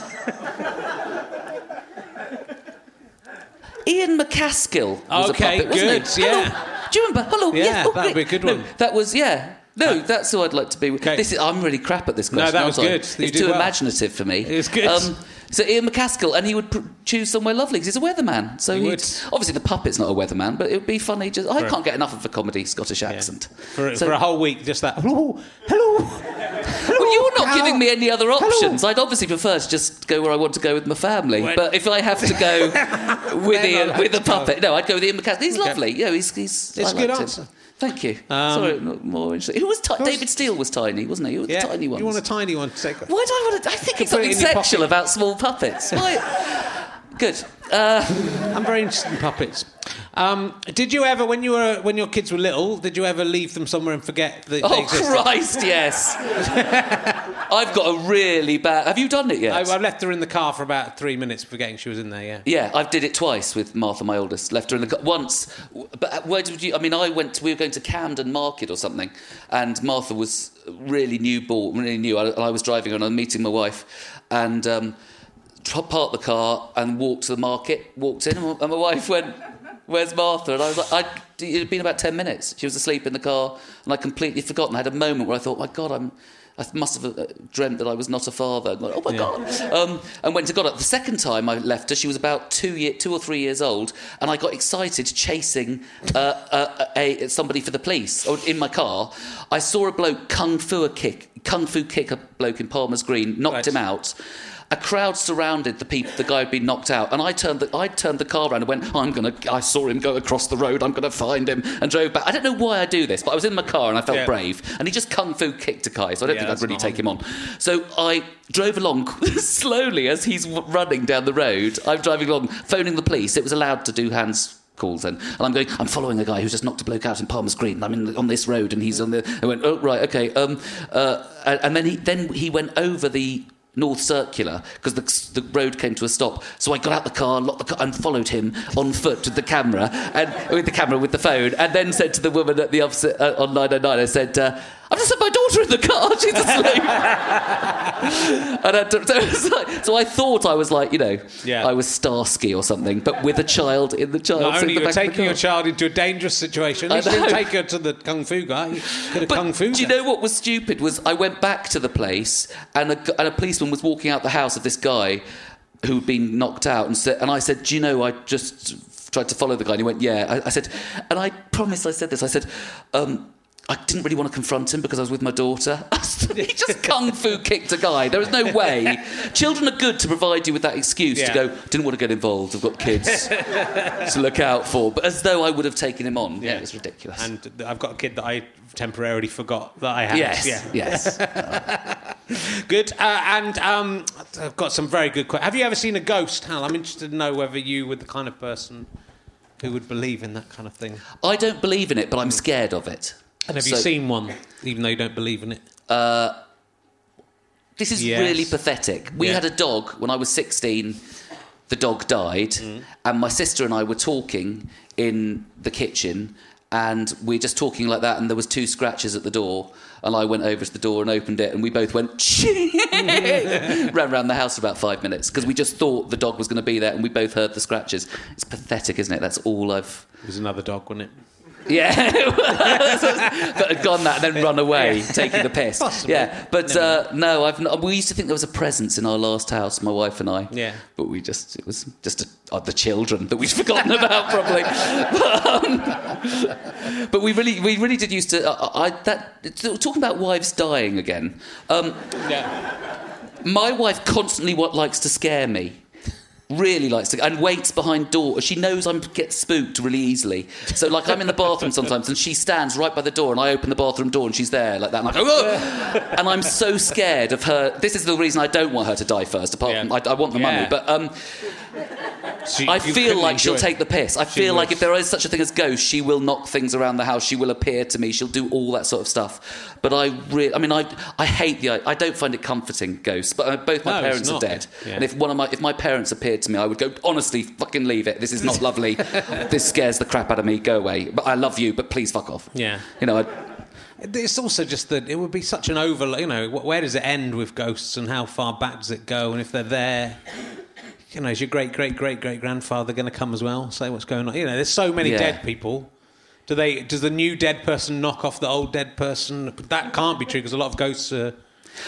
Ian McCaskill was Okay, a puppet, wasn't good, he? yeah. Hello. Do you remember? Hello. Yeah, yes. Oh, that'd great. be a good No, one. that was yeah. No, that's who I'd like to be. with. Okay. This is, I'm really crap at this question. that was good. It's You did too well. imaginative for me. It's good. Um, so Ian McCaskill, and he would pr- choose somewhere lovely because he's a weatherman. So He he'd- obviously the puppet's not a weatherman, but it would be funny. Just I can't get enough of a comedy Scottish accent. For, So- for a whole week, just that. Hello, hello. hello Well, you're not Hello. giving me any other Hello. options. I'd obviously prefer to just go where I want to go with my family. Well- but if I have to go <laughs> with Ian, with the puppet, no, I'd go with Ian McCaskill. He's Okay. lovely. Yeah, he's. he's It's I a good liked him. Thank you. Um, Sorry, not more interesting. Who was ti- David Steel was tiny, wasn't he? He was Yeah, the tiny one. you want a tiny one to take? Why do I want to? I think it's put it something sexual about small puppets. Why? Good. Uh, I'm very interested in puppets. Um, did you ever, when you were when your kids were little, did you ever leave them somewhere and forget that they oh existed? Christ, yes. <laughs> I've got a really bad. Have you done it yet? I, I left her in the car for about three minutes, forgetting she was in there. Yeah. Yeah, I've did it twice with Martha, my oldest. Left her in the car once, but uh, where did you? I mean, I went. We were going to Camden Market or something, and Martha was really newborn, really new. I, and I was driving her and I was meeting my wife, and um, parked the car and walked to the market. Walked in, and my, and my wife went. Where's Martha? And I was like, I, it had been about 10 minutes. She was asleep in the car, and I completely forgotten. I had a moment where I thought, my God, I'm, I must have uh, dreamt that I was not a father. Like, oh my God. Um, and went to God. The second time I left her, she was about two, year, two or three years old, and I got excited chasing uh, uh, a, somebody for the police or in my car. I saw a bloke kung fu a kick, kung fu kick a bloke in Palmer's Green, knocked Right. him out. A crowd surrounded the people, the guy who'd been knocked out, and I turned the, I turned the car around and went, I'm gonna, I saw him go across the road, I'm gonna find him, and drove back. I don't know why I do this, but I was in my car and I felt Yeah. brave, and he just kung fu kicked a guy, so I don't Yeah, think I'd really take him on. So I drove along <laughs> slowly as he's running down the road. I'm driving along, phoning the police. It was allowed to do hands calls then, and I'm going. I'm following a guy who's just knocked a bloke out in Palmer's Green. I'm in, on this road, and he's on the. I went, oh right, okay. Um, uh, and and then he then he went over the. North Circular because the, the road came to a stop. So I got out the car, locked the car, and followed him on foot with the camera and with the camera with the phone, and then said to the woman at the opposite uh, on 909, I said, uh, "I've just had my daughter in the car. <laughs> She's asleep." and I, so, like, so I thought I was like, you know, Yeah. I was Starsky or something, but with a child in the child. Not only you're back of the taking your child into a dangerous situation, I you didn't take her to the kung fu guy. You could have But kung fu. do you know what was stupid was I went back to the place and a, and a policeman was walking out the house of this guy who'd been knocked out and said, and I said, do you know I just tried to follow the guy and he went, yeah. I, I said, and I promised I said this. I said. Um, I didn't really want to confront him because I was with my daughter. <laughs> he just kung fu kicked a guy. There was no way. Children are good to provide you with that excuse Yeah. to go, didn't want to get involved, I've got kids <laughs> to look out for. But as though I would have taken him on. Yeah, it was ridiculous. And I've got a kid that I temporarily forgot that I had. yes, Yeah. yes. <laughs> Good. Uh, and um, I've got some very good questions. Have you ever seen a ghost, Hal? I'm interested to know whether you were the kind of person who would believe in that kind of thing. I don't believe in it, but I'm scared of it. And have you seen one, even though you don't believe in it? Uh, this is Yes. really pathetic. We Yeah. had a dog when I was 16 the dog died, mm. and my sister and I were talking in the kitchen, and we are just talking like that, and there was two scratches at the door, and I went over to the door and opened it, and we both went <laughs> <laughs> ran around the house for about five minutes because we just thought the dog was going to be there, and we both heard the scratches. It's pathetic, isn't it? That's all I've. It was another dog, wasn't it? Yeah, <laughs> that had gone that and then run away, taking the piss. Possibly. Yeah, but uh, no, I've not, we used to think there was a presence in our last house, my wife and I. Yeah. but we just it was just a, uh, the children that we'd <laughs> forgotten about probably. But, um, but we really we really did used to. Uh, I that talking about wives dying again. Um, Yeah. my wife constantly what likes to scare me. Really likes to and waits behind door. She knows I'm get spooked really easily. So like I'm in the bathroom sometimes and she stands right by the door and I open the bathroom door and she's there like that and I go and I'm so scared of her. This is the reason I don't want her to die first. Apart from I, I want the money, but um, So you- I you feel like she'll it. take the piss. I She feel like if there is such a thing as ghosts, she will knock things around the house. She will appear to me. She'll do all that sort of stuff. But I really, I mean, I, I hate the. I don't find it comforting ghosts. But uh, both my No, parents are dead, Yeah. and if one of my if my parents appeared to me, I would go honestly, fucking leave it. This is not lovely. <laughs> this scares the crap out of me. Go away. But I love you, but please fuck off. Yeah. You know. I, It's also just that it would be such an over. You know, where does it end with ghosts, and how far back does it go? And if they're there, you know, is your great great great great grandfather going to come as well? Say what's going on? You know, there's so many Yeah. dead people. Do they? Does the new dead person knock off the old dead person? That can't be true because a lot of ghosts are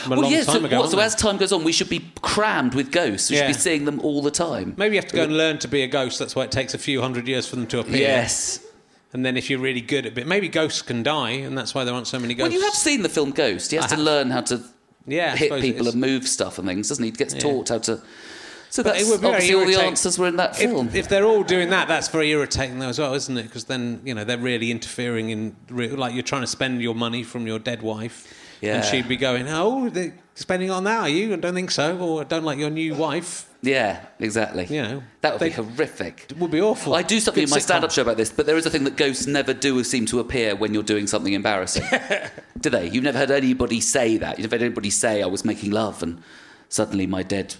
from a well, long yeah. time So, ago. what, so as time goes on, we should be crammed with ghosts. We Yeah. should be seeing them all the time. Maybe you have to go and learn to be a ghost. That's why it takes a few hundred years for them to appear. Yes. And then if you're really good at it, maybe ghosts can die, and that's why there aren't so many ghosts. Well, you have seen the film Ghost. He has I to have. learn how to Yeah, hit people and move stuff and things, doesn't he? He gets taught how to. So But that's obviously all the answers were in that film. if they're all doing that, that's very irritating though as well, isn't it? Because then you know they're really interfering in re- like you're trying to spend your money from your dead wife, Yeah. and she'd be going, "Oh, they're spending on that? Are you? I don't think so, or I don't like your new wife." yeah, exactly. You know, that would be horrific. It would be awful. I do something Good in my stand-up show about this, but there is a thing that ghosts never do seem to appear when you're doing something embarrassing. <laughs> do they? You've never heard anybody say that. You've never heard anybody say I was making love and suddenly my dead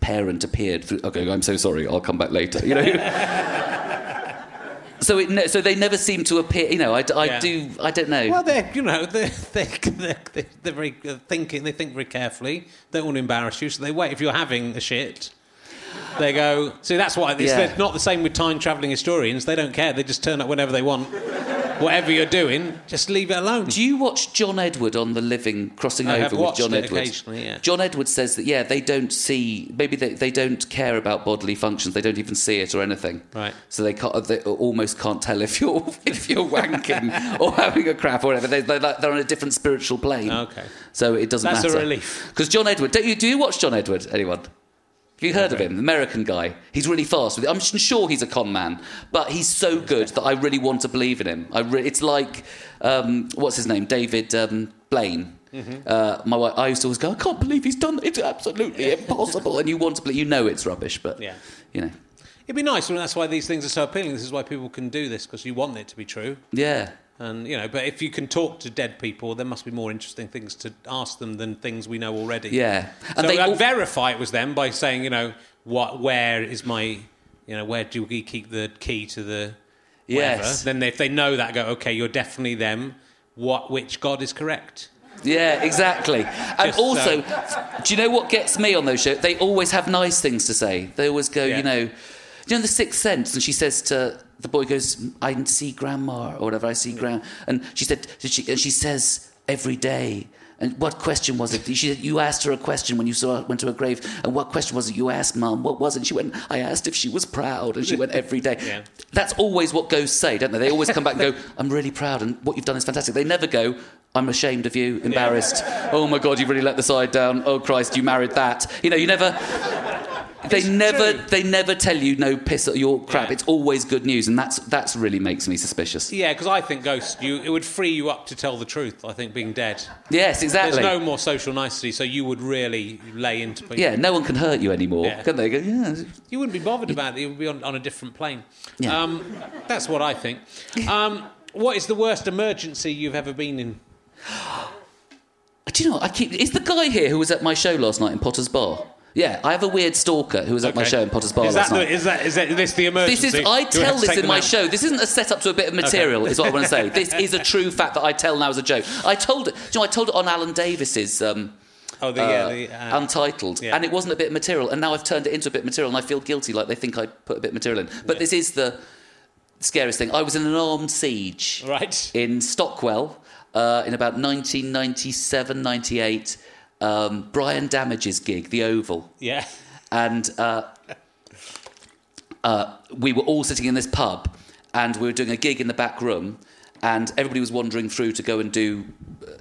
parent appeared. Through, okay, I'm so sorry. I'll come back later. You know. <laughs> so it, so they never seem to appear. You know, I. Yeah. do. I don't know. Well, they're you know they're they're, they're, they're, very uh, thinking. They think very carefully. They don't want to embarrass you, so they wait. If you're having a shit, they go. See, that's why it's, Yeah. not the same with time traveling historians. They don't care. They just turn up whenever they want. Whatever you're doing, just leave it alone. Do you watch John Edward on The Living, crossing I over have with watched John it Edward? occasionally, yeah. John Edward says that yeah, they don't see maybe they, they don't care about bodily functions. They don't even see it or anything. Right. So they can't, they almost can't tell if you're <laughs> if you're wanking or having a crap or whatever. They, they're, like, they're on a different spiritual plane. Okay. So it doesn't matter. That's a relief. Because John Edward, don't you do you watch John Edward? Anyone? Have you heard of him? The American guy. He's really fast with it. I'm sure he's a con man, but he's so good that I really want to believe in him. I re- it's like, um, what's his name? David um, Blaine. Mm-hmm. Uh, my wife, I used to always go, I can't believe he's done it. It's absolutely impossible. And you want to believe, you know it's rubbish, but, Yeah. you know. It'd be nice, and that's why these things are so appealing. This is why people can do this because you want it to be true. Yeah. And you know, but if you can talk to dead people, there must be more interesting things to ask them than things we know already. Yeah. so they I'd all- verify it was them by saying, you know, what, where is my, you know, where do we keep the key to the whatever? Yes. Then if they know that, go, okay, you're definitely them. What, which God is correct? Yeah, exactly. And Just, uh, also, do you know what gets me on those shows? They always have nice things to say. They always go, Yeah. you know, you know, the Sixth Sense, and she says to the boy, goes, "I didn't see Grandma," or whatever. I see Grand, and she said, she, and she says every day. And what question was it? She, said, you asked her a question when you saw went to her grave, and what question was it you asked, Mum? What was it? She went, I asked if she was proud, and she went every day. Yeah. That's always what ghosts say, don't they? They always come back and go, I'm really proud, and what you've done is fantastic. They never go, I'm ashamed of you, embarrassed. Oh my God, you've really let the side down. Oh Christ, you married that. You know, you never. They never, true. they never tell you no piss at your crap. Yeah. It's always good news, and that's that's really makes me suspicious. Yeah, because I think ghosts, you, it would free you up to tell the truth. I think being dead, Yes, exactly. there's no more social nicety, so you would really lay into people. yeah, no one can hurt you anymore, Yeah. can they? Go, yeah, You wouldn't be bothered about it. You would be on, on a different plane. Yeah. Um, that's what I think. Um, what is the worst emergency you've ever been in? <gasps> Do you know? what? I keep. Is the guy here who was at my show last night in Potter's Bar? Yeah, I have a weird stalker who was at my show in Potter's Bar Is that, last night. the, is that is that this the emergency? This is I tell this in my out? show. This isn't a setup to a bit of material, is what I want to say. <laughs> This is a true fact that I tell now as a joke. I told it. You know, I told it on Alan Davies's. Um, Oh, the, uh, yeah, the, uh, Untitled, yeah. and it wasn't a bit of material, and now I've turned it into a bit of material, and I feel guilty, like they think I put a bit of material in. But this is the scariest thing. I was in an armed siege right. in Stockwell uh, in about 1997, 98. Um, Brian Damage's gig, the Oval Yeah. and uh, uh, we were all sitting in this pub, and we were doing a gig in the back room, and everybody was wandering through to go and do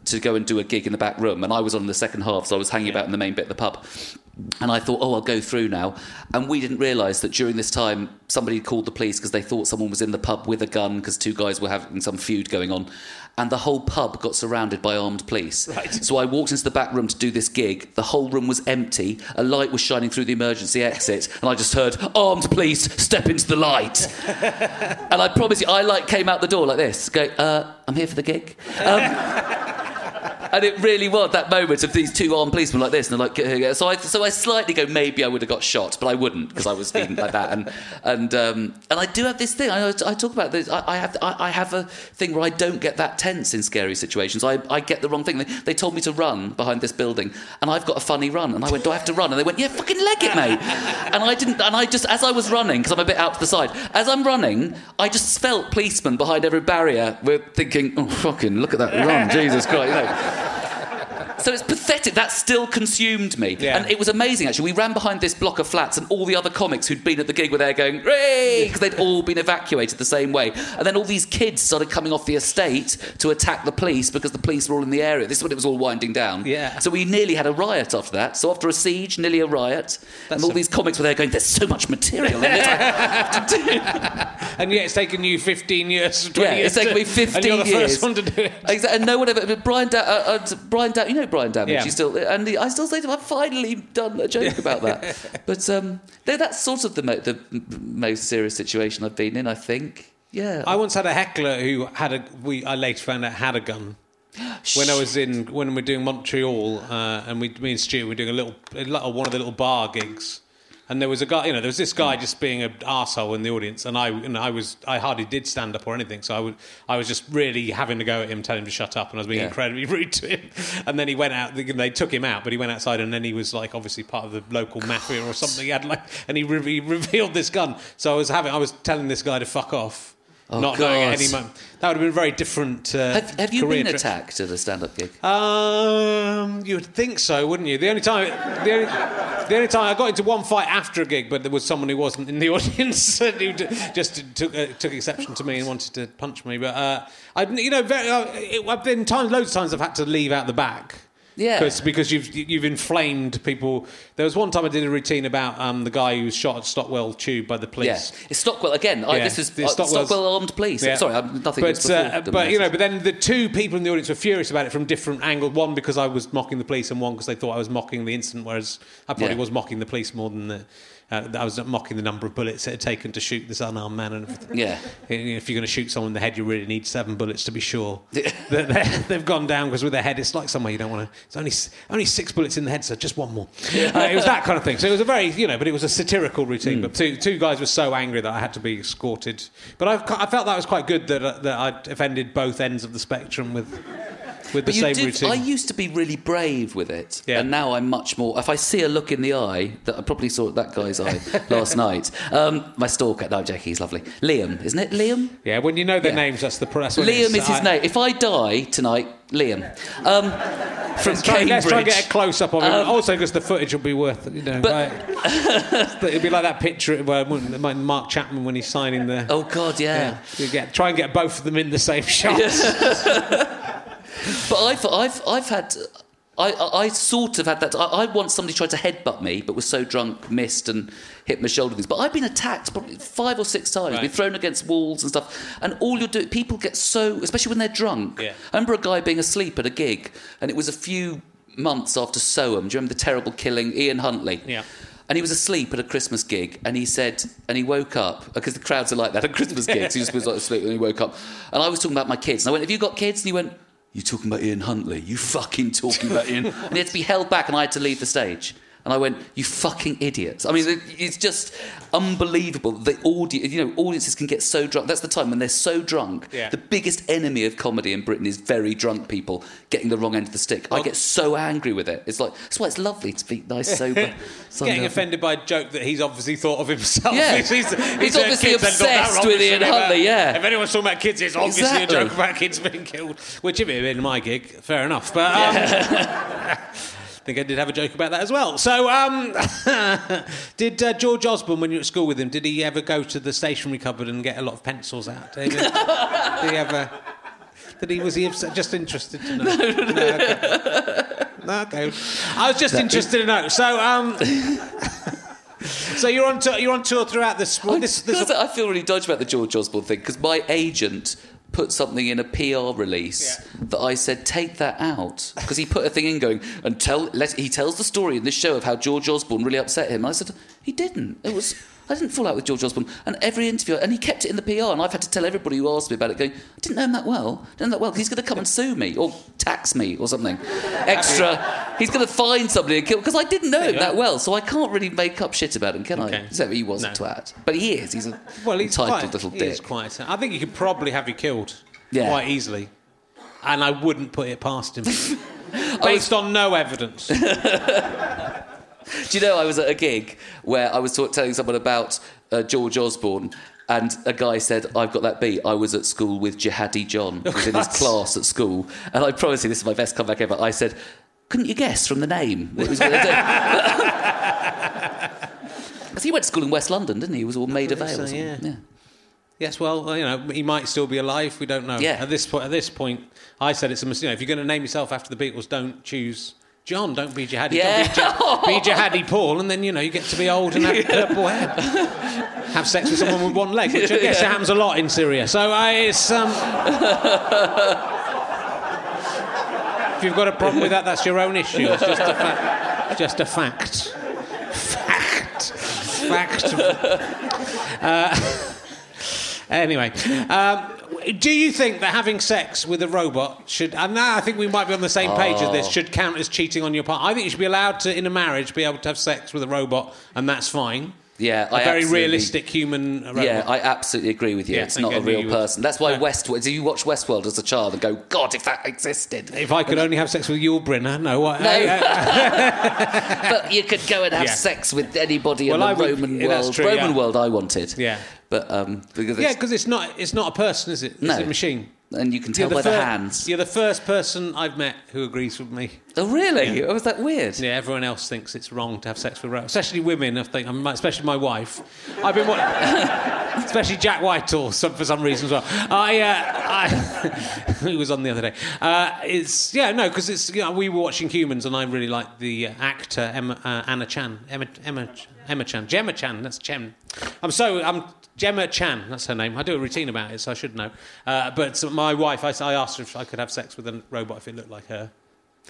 to go and do a gig in the back room, and I was on the second half, so I was hanging about in the main bit of the pub. And I thought, oh, I'll go through now. And we didn't realise that during this time, somebody called the police because they thought someone was in the pub with a gun because two guys were having some feud going on. And the whole pub got surrounded by armed police. Right. So I walked into the back room to do this gig. The whole room was empty. A light was shining through the emergency exit, and I just heard armed police step into the light. and I promise you, I like came out the door like this, go, uh, "I'm here for the gig." Um, and it really was that moment of these two armed policemen like this, and like, so I, so I slightly go, maybe I would have got shot, but I wouldn't because I was feeling like that, and and um, and I do have this thing. I, I talk about this. I, I have I, I have a thing where I don't get that tense in scary situations. I, I get the wrong thing. They, they told me to run behind this building, and I've got a funny run, and I went, "Do I have to run?" And they went, "Yeah, fucking leg it, mate." And I didn't. And I just, as I was running, because I'm a bit out to the side, as I'm running, I just felt policemen behind every barrier. We're thinking, "Oh, fucking look at that run, Jesus Christ!" You know. So it's pathetic. That still consumed me. Yeah. And it was amazing, actually. We ran behind this block of flats, and all the other comics who'd been at the gig were there going, Ray! Because they'd all been evacuated the same way. And then all these kids started coming off the estate to attack the police because the police were all in the area. This is when it was all winding down. Yeah. So we nearly had a riot after that. So after a siege, nearly a riot. and all a- these comics were there going, There's so much material in this. I have to do. <laughs> And yet it's taken you 15 years, 20 Yeah, years it's taken me 15 and you're the years. first one to do it. Exactly, and no one ever. Brian, da- uh, uh, Brian, da- you know Brian Damage. Yeah. He's still, and he, I still say to him, I've finally done a joke <laughs> about that. But um, that's sort of the mo- the most serious situation I've been in. I think. Yeah. I once had a heckler who had a. We I later found out had a gun. <gasps> When I was in when we were doing Montreal, uh, and we, me and Stu were doing a little, a little one of the little bar gigs, and there was a guy, you know, there was this guy just being an asshole in the audience, and I, and I was, I hardly did stand up or anything, so I would, I was just really having to go at him, telling him to shut up, and I was being Yeah. incredibly <laughs> rude to him, and then he went out, they took him out, but he went outside, and then he was like obviously part of the local mafia or something. He had like, and he, re- he revealed this gun, so I was having, I was telling this guy to fuck off. Oh, not knowing at any moment. That would have been a very different. Uh, have, have you been trip. attacked at a stand-up gig? Um, you would think so, wouldn't you? The only time, the only, the only time I got into one fight after a gig, but there was someone who wasn't in the <laughs> audience and who just took uh, took exception to me and wanted to punch me. But uh, I, you know, very, uh, it, I've been times, loads of times, I've had to leave out the back. Yeah. Because because you've you've inflamed people. There was one time I did a routine about um, the guy who was shot at Stockwell Tube by the police. Yeah, it's Stockwell again. I, Yeah, this is uh, Stockwell armed police. Yeah. Sorry, I'm, nothing. But, uh, but you know, but then the two people in the audience were furious about it from different angles. One because I was mocking the police, and one because they thought I was mocking the incident. Whereas I probably was mocking the police more than the. Uh, I was mocking the number of bullets it had taken to shoot this unarmed man. And everything. <laughs> Yeah. <laughs> if you're going to shoot someone in the head, you really need seven bullets to be sure <laughs> that they- they've gone down. Because with their head, it's like somewhere you don't want to. It's only only six bullets in the head, so just one more. Uh, it was that kind of thing. So it was a very, you know, but it was a satirical routine. Hmm. But two two guys were so angry that I had to be escorted. But I, I felt that was quite good that uh, that I'd offended both ends of the spectrum with with the same did, routine. I used to be really brave with it, Yeah. and now I'm much more. If I see a look in the eye that I probably saw that guy's eye <laughs> last night, um, my stalker. No, Jackie, he's lovely. Liam, isn't it? Liam. yeah, when you know their Yeah. names, that's the press. Liam is his name. If I die tonight, Liam, um, from Let's try, Cambridge. let's try and get a close up of him. Um, also, because the footage will be worth it. You know, But- right? <laughs> it'll be like that picture where Mark Chapman when he's signing the. oh God, yeah. Yeah, you get try and get both of them in the same <laughs> shot. But I've, I've, I've had. I, I, I sort of had that. I, I once somebody tried to headbutt me, but was so drunk, missed, and hit my shoulder. things. But I've been attacked probably five or six times. Right. Been thrown against walls and stuff. And all you're doing, people get so, especially when they're drunk. Yeah. I remember a guy being asleep at a gig, and it was a few months after Soham. Do you remember the terrible killing, Ian Huntley? Yeah. And he was asleep at a Christmas gig, and he said, and he woke up because the crowds are like that at Christmas gigs. He just was like asleep, and he woke up, and I was talking about my kids, and I went, "Have you got kids?" And he went, "You talking about Ian Huntley? You fucking talking about Ian?" <laughs> and he had to be held back, and I had to leave the stage. And I went, "You fucking idiots!" I mean, it's just unbelievable. The audience, you know, audiences can get so drunk. That's the time when they're so drunk. Yeah. The biggest enemy of comedy in Britain is very drunk people getting the wrong end of the stick. I get so angry with it. It's like that's why it's lovely to be nice <laughs> sober. Getting offended by a joke that he's obviously thought of himself. Yeah. <laughs> He's, He's heard obviously kids and thought that obsessed with Ian Huntley, yeah. If anyone's talking about kids, it's obviously Exactly. a joke about kids being killed. Which, if it had been my gig, fair enough. But um, I <laughs> think I did have a joke about that as well. So, um, <laughs> did uh, George Osborne, when you were at school with him, did he ever go to the stationery cupboard and get a lot of pencils out? David? did he ever? Did he? Was he just interested to know? No, okay. No, okay. I was just interested to know. So, um, so you're on tour, you're on tour throughout this. Well, this, this I feel really dodgy about the George Osborne thing because my agent put something in a PR release Yeah. that I said take that out because he put a thing in going and tell let, he tells the story in this show of how George Osborne really upset him. And I said he didn't. It was I didn't fall out with George Osborne. And every interview and he kept it in the PR and I've had to tell everybody who asked me about it going I didn't know him that well. Didn't know that well. He's going to come and sue me or tax me or something <laughs> extra. He's going to find somebody and kill because I didn't know him that well. So I can't really make up shit about him, can Okay. I? Except he was a No. twat, but he is. He's a well, he's entitled quite, little he dick. is quite. I think he could probably have you killed Yeah. quite easily, and I wouldn't put it past him, <laughs> based on no evidence. <laughs> <laughs> Do you know I was at a gig where I was talk- telling someone about uh, George Osborne, and a guy said, "I've got that beat. I was at school with Jihadi John. He was in his <laughs> class at school." And I promise you, this is my best comeback ever. I said, "Couldn't you guess from the name what was going to do?" <laughs> Because he went to school in West London, didn't he? He was all made of ale. so, yeah. yeah. Yes, well, you know, he might still be alive. We don't know. Yeah. At this point, at this point, I said it's a mistake. You know, if you're going to name yourself after the Beatles, don't choose John. Don't be Jihadi. Yeah. Don't be, be <laughs> Jihadi Paul, and then you know you get to be old and have purple hair. have sex with someone with one leg, which I guess Yeah. happens a lot in Syria. So uh, it's. Um, if you've got a problem with that, that's your own issue. It's just a fact. Just a fact. Fact. Fact. <laughs> <laughs> Anyway, um, do you think that having sex with a robot should, and now I think we might be on the same page as this, oh. should count as cheating on your part? I think you should be allowed to, in a marriage, be able to have sex with a robot, and that's fine. Yeah, A I very realistic human robot. Yeah, I absolutely agree with you. Yeah, it's not a real person. That's why Yeah. Westworld. Did you watch Westworld as a child and go, God, if that existed? if I could only have sex with Yul Brynner, no. I, No. I- <laughs> but you could go and have Yeah. sex with anybody Well, in the would- Roman world. true, Roman yeah. world, I wanted. Yeah. But um, because yeah, because it's not, it's not a person, is it? It's No. a machine. and you can tell by the fir- hands. You're the first person I've met who agrees with me. Oh, really? Oh, was that weird? Yeah, everyone else thinks it's wrong to have sex with robots, especially women. I think, um, especially my wife. I've been, <laughs> especially Jack Whitehall, some, for some reason as well. I, uh, I <laughs> he was on the other day. Uh, it's yeah, no, because it's you know, we were watching Humans, and I really like the uh, actor Emma, uh, Anna Chan, Emma, Emma, Emma Chan, Gemma Chan. That's Chen. I'm so I'm Gemma Chan. That's her name. I do a routine about it, so I should know. Uh, but my wife, I, I asked her if I could have sex with a robot if it looked like her,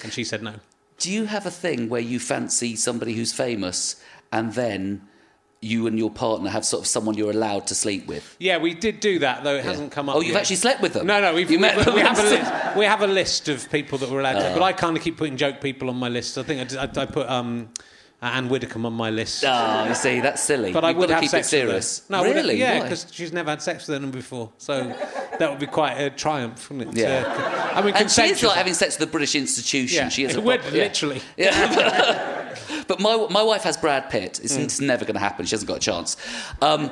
and she said no. Do you have a thing where you fancy somebody who's famous and then you and your partner have sort of someone you're allowed to sleep with? Yeah, we did do that, though it hasn't come up. Oh, you've yet. actually slept with them? No, no, we've, You we, met we, them we have a list. <laughs> We have a list of people that we're allowed to. Oh. But I kind of keep putting joke people on my list. I think I, I, I put um, Anne Widdecombe on my list. Oh, you see, that's silly. but I You've would have keep sex it with her. serious. No, I really? yeah, because she's never had sex with anyone before. So that would be quite a triumph, wouldn't it? Yeah. To- I mean, And she is like having sex with the British institution. Yeah, She is a would, proper- yeah. literally. <laughs> Yeah. but my my wife has Brad Pitt. It's, Mm. it's never going to happen. She hasn't got a chance. Um,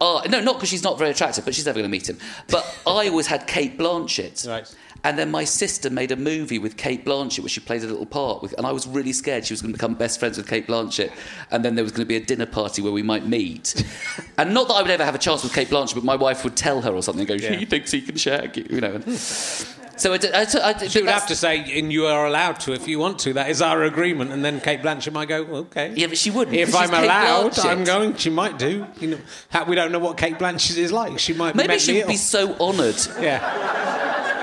uh, no, not because she's not very attractive, but she's never going to meet him. But I always had Cate Blanchett. Right. And then my sister made a movie with Cate Blanchett where she played a little part with, and I was really scared she was going to become best friends with Cate Blanchett, and then there was going to be a dinner party where we might meet. <laughs> and not that I would ever have a chance with Cate Blanchett, but my wife would tell her or something, and go, Yeah. "He thinks he can shag you," you know. And so I, did- I, I, I, She would have to say, and you are allowed to if you want to. That is our agreement. And then Cate Blanchett might go, okay. Yeah, but she wouldn't. If I'm Kate allowed, Blanchett. I'm going. She might do. You know, how- we don't know what Cate Blanchett is like. She might be Maybe she would be so honoured. Yeah.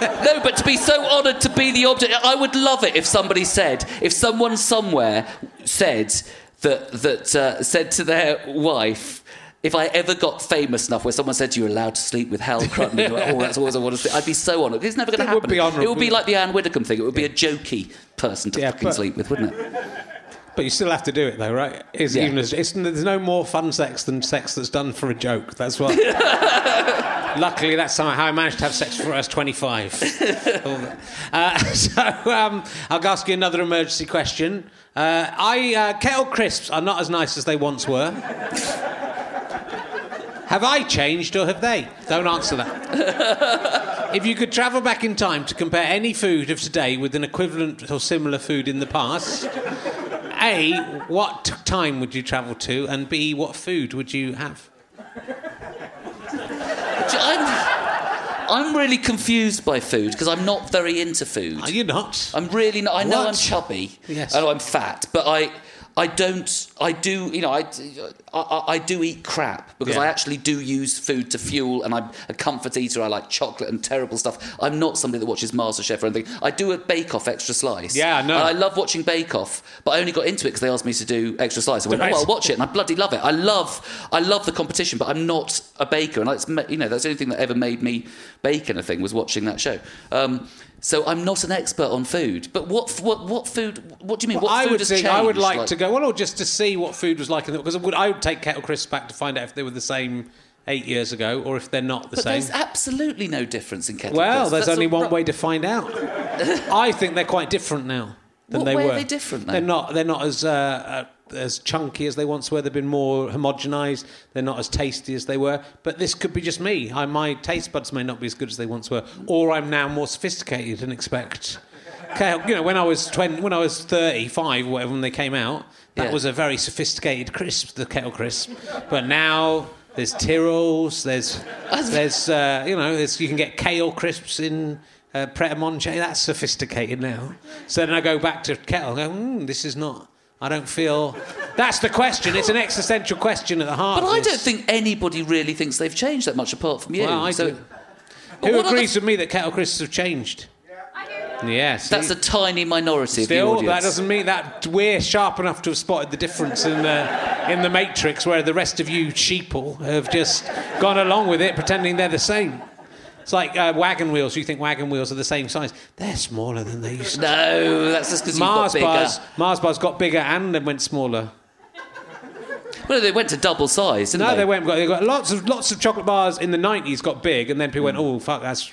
No, but to be so honoured to be the object, I would love it if somebody said, if someone somewhere said that that uh, said to their wife. If I ever got famous enough where someone said you're allowed to sleep with Hal Cruttenden, <laughs> you're like, oh, that's always I want to see. I'd be so honoured. It's never going to It would happen. be honourable. It would be like the Anne Widdecombe thing. It would be a jokey person to Yeah, fucking but- sleep with, wouldn't it? But you still have to do it, though, right? It's, Yeah. even as, it's, there's no more fun sex than sex that's done for a joke. That's what. <laughs> Luckily, that's how I managed to have sex before I was 25. <laughs> uh, <laughs> so um, I'll ask you another emergency question. Uh, I uh, kettle crisps are not as nice as they once were. have I changed or have they? Don't answer that. if you could travel back in time to compare any food of today with an equivalent or similar food in the past, A, what t- time would you travel to? And B, what food would you have? I'm, I'm really confused by food because I'm not very into food. Are you not? I'm really not. I know What? I'm chubby. Yes. I know I'm fat, but I. I don't. I do. You know, I, I, I do eat crap because Yeah. I actually do use food to fuel, and I'm a comfort eater. I like chocolate and terrible stuff. I'm not somebody that watches MasterChef or anything. I do a Bake Off extra slice. Yeah. And I love watching Bake Off, but I only got into it because they asked me to do extra slice. I went, Right. oh, I'll watch it, and I bloody love it. I love, I love the competition, but I'm not a baker, and it's, you know that's the only thing that ever made me bake anything was watching that show. Um, so I'm not an expert on food. But what, what, what food? What do you mean? what I food would has changed? I would like, to go well, or just to see what food was like in the because I would, I would take kettle crisps back to find out if they were the same eight years ago or if they're not the But same. there's absolutely no difference in kettle Well, crisps. there's That's only one ru- way to find out. <laughs> I think they're quite different now than What they way are were. they different, though? They're not. They're not as uh, uh, as chunky as they once were. They've been more homogenised. They're not as tasty as they were. But this could be just me. I, my taste buds may not be as good as they once were, or I'm now more sophisticated and expect. Okay, you know, when I was 20, when I was 35 or whatever, when they came out, that Yeah. was a very sophisticated crisp, the kettle crisp. But now there's Tyrrells, there's there's uh, you know, there's, you can get kale crisps in uh, Pret a Manger. That's sophisticated now. So then I go back to kettle. And go, mm, this is not. I don't feel. That's the question. It's an existential question at the heart. But I don't think anybody really thinks they've changed that much apart from you. Well, I so do. But Who are the- agrees with me that kettle crisps have changed? Yes. That's a tiny minority Still, that doesn't mean that we're sharp enough to have spotted the difference in the in the Matrix, where the rest of you sheeple have just gone along with it, pretending they're the same. It's like uh, wagon wheels. You think wagon wheels are the same size? They're smaller than they used to. No, that's just because got Mars bigger. bars, Mars bars got bigger and then went smaller. Well, they went to double size, didn't No, they? they went. They got lots of lots of chocolate bars in the nineties got big, and then people went, "Oh fuck, that's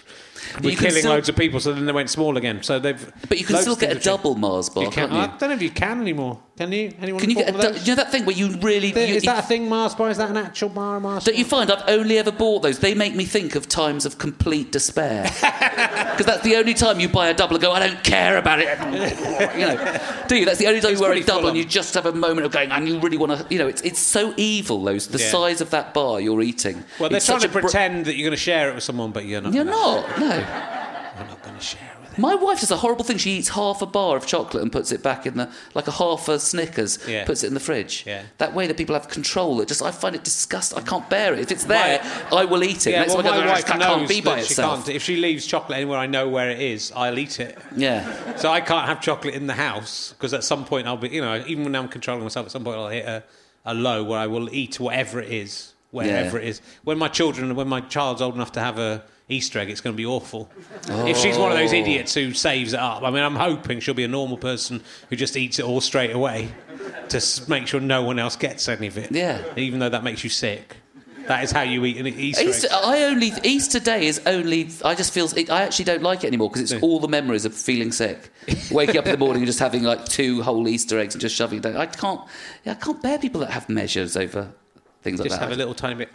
we're you can killing still- loads of people." So then they went small again. So they've. But you can loads still of get a things have changed. double Mars bar, You can, can't you? I don't know if you can anymore. Can you? Anyone? Can you get a one of du- those? you know that thing where you really There- you, is that a thing, Mars bar? Is that an actual bar, Mars? Don't you find I've only ever bought those? They make me think of times of complete despair. <laughs> Because that's the only time you buy a double and go, I don't care about it. <laughs> you know, do you? That's the only time It's you wear a double and you just have a moment of going, and you really want to. You know, it's it's so evil. Those the Yeah. size of that bar you're eating. well, they're It's trying to a br- pretend that you're going to share it with someone, but you're not. You're gonna- not. No. You're not going to share it with. My wife does a horrible thing. She eats half a bar of chocolate and puts it back in the like a half a Snickers. Yeah. Puts it in the fridge. Yeah. That way that people have control. It just I find it disgusting. I can't bear it. If it's there, I will eat it. Yeah, Next well, my go, wife "This can't knows be by that she can't. If she leaves chocolate anywhere I know where it is, I'll eat it. Yeah. So I can't have chocolate in the house because at some point I'll be, you know, even when I'm controlling myself, at some point I'll hit a, a low where I will eat whatever it is, wherever Yeah. it is. When my children, when my child's old enough to have a Easter egg, it's going to be awful. If she's one of those Oh. idiots who saves it up, I mean, I'm hoping she'll be a normal person who just eats it all straight away to make sure no one else gets any of it. Yeah. Even though that makes you sick. That is how you eat an Easter, Easter, egg. I only Easter Day is only. I just feel I actually don't like it anymore because it's all the memories of feeling sick, waking up in the morning and just having like two whole Easter eggs and just shoving it down. I can't. I can't bear people that have measures over things like Just that. Just have a little tiny bit.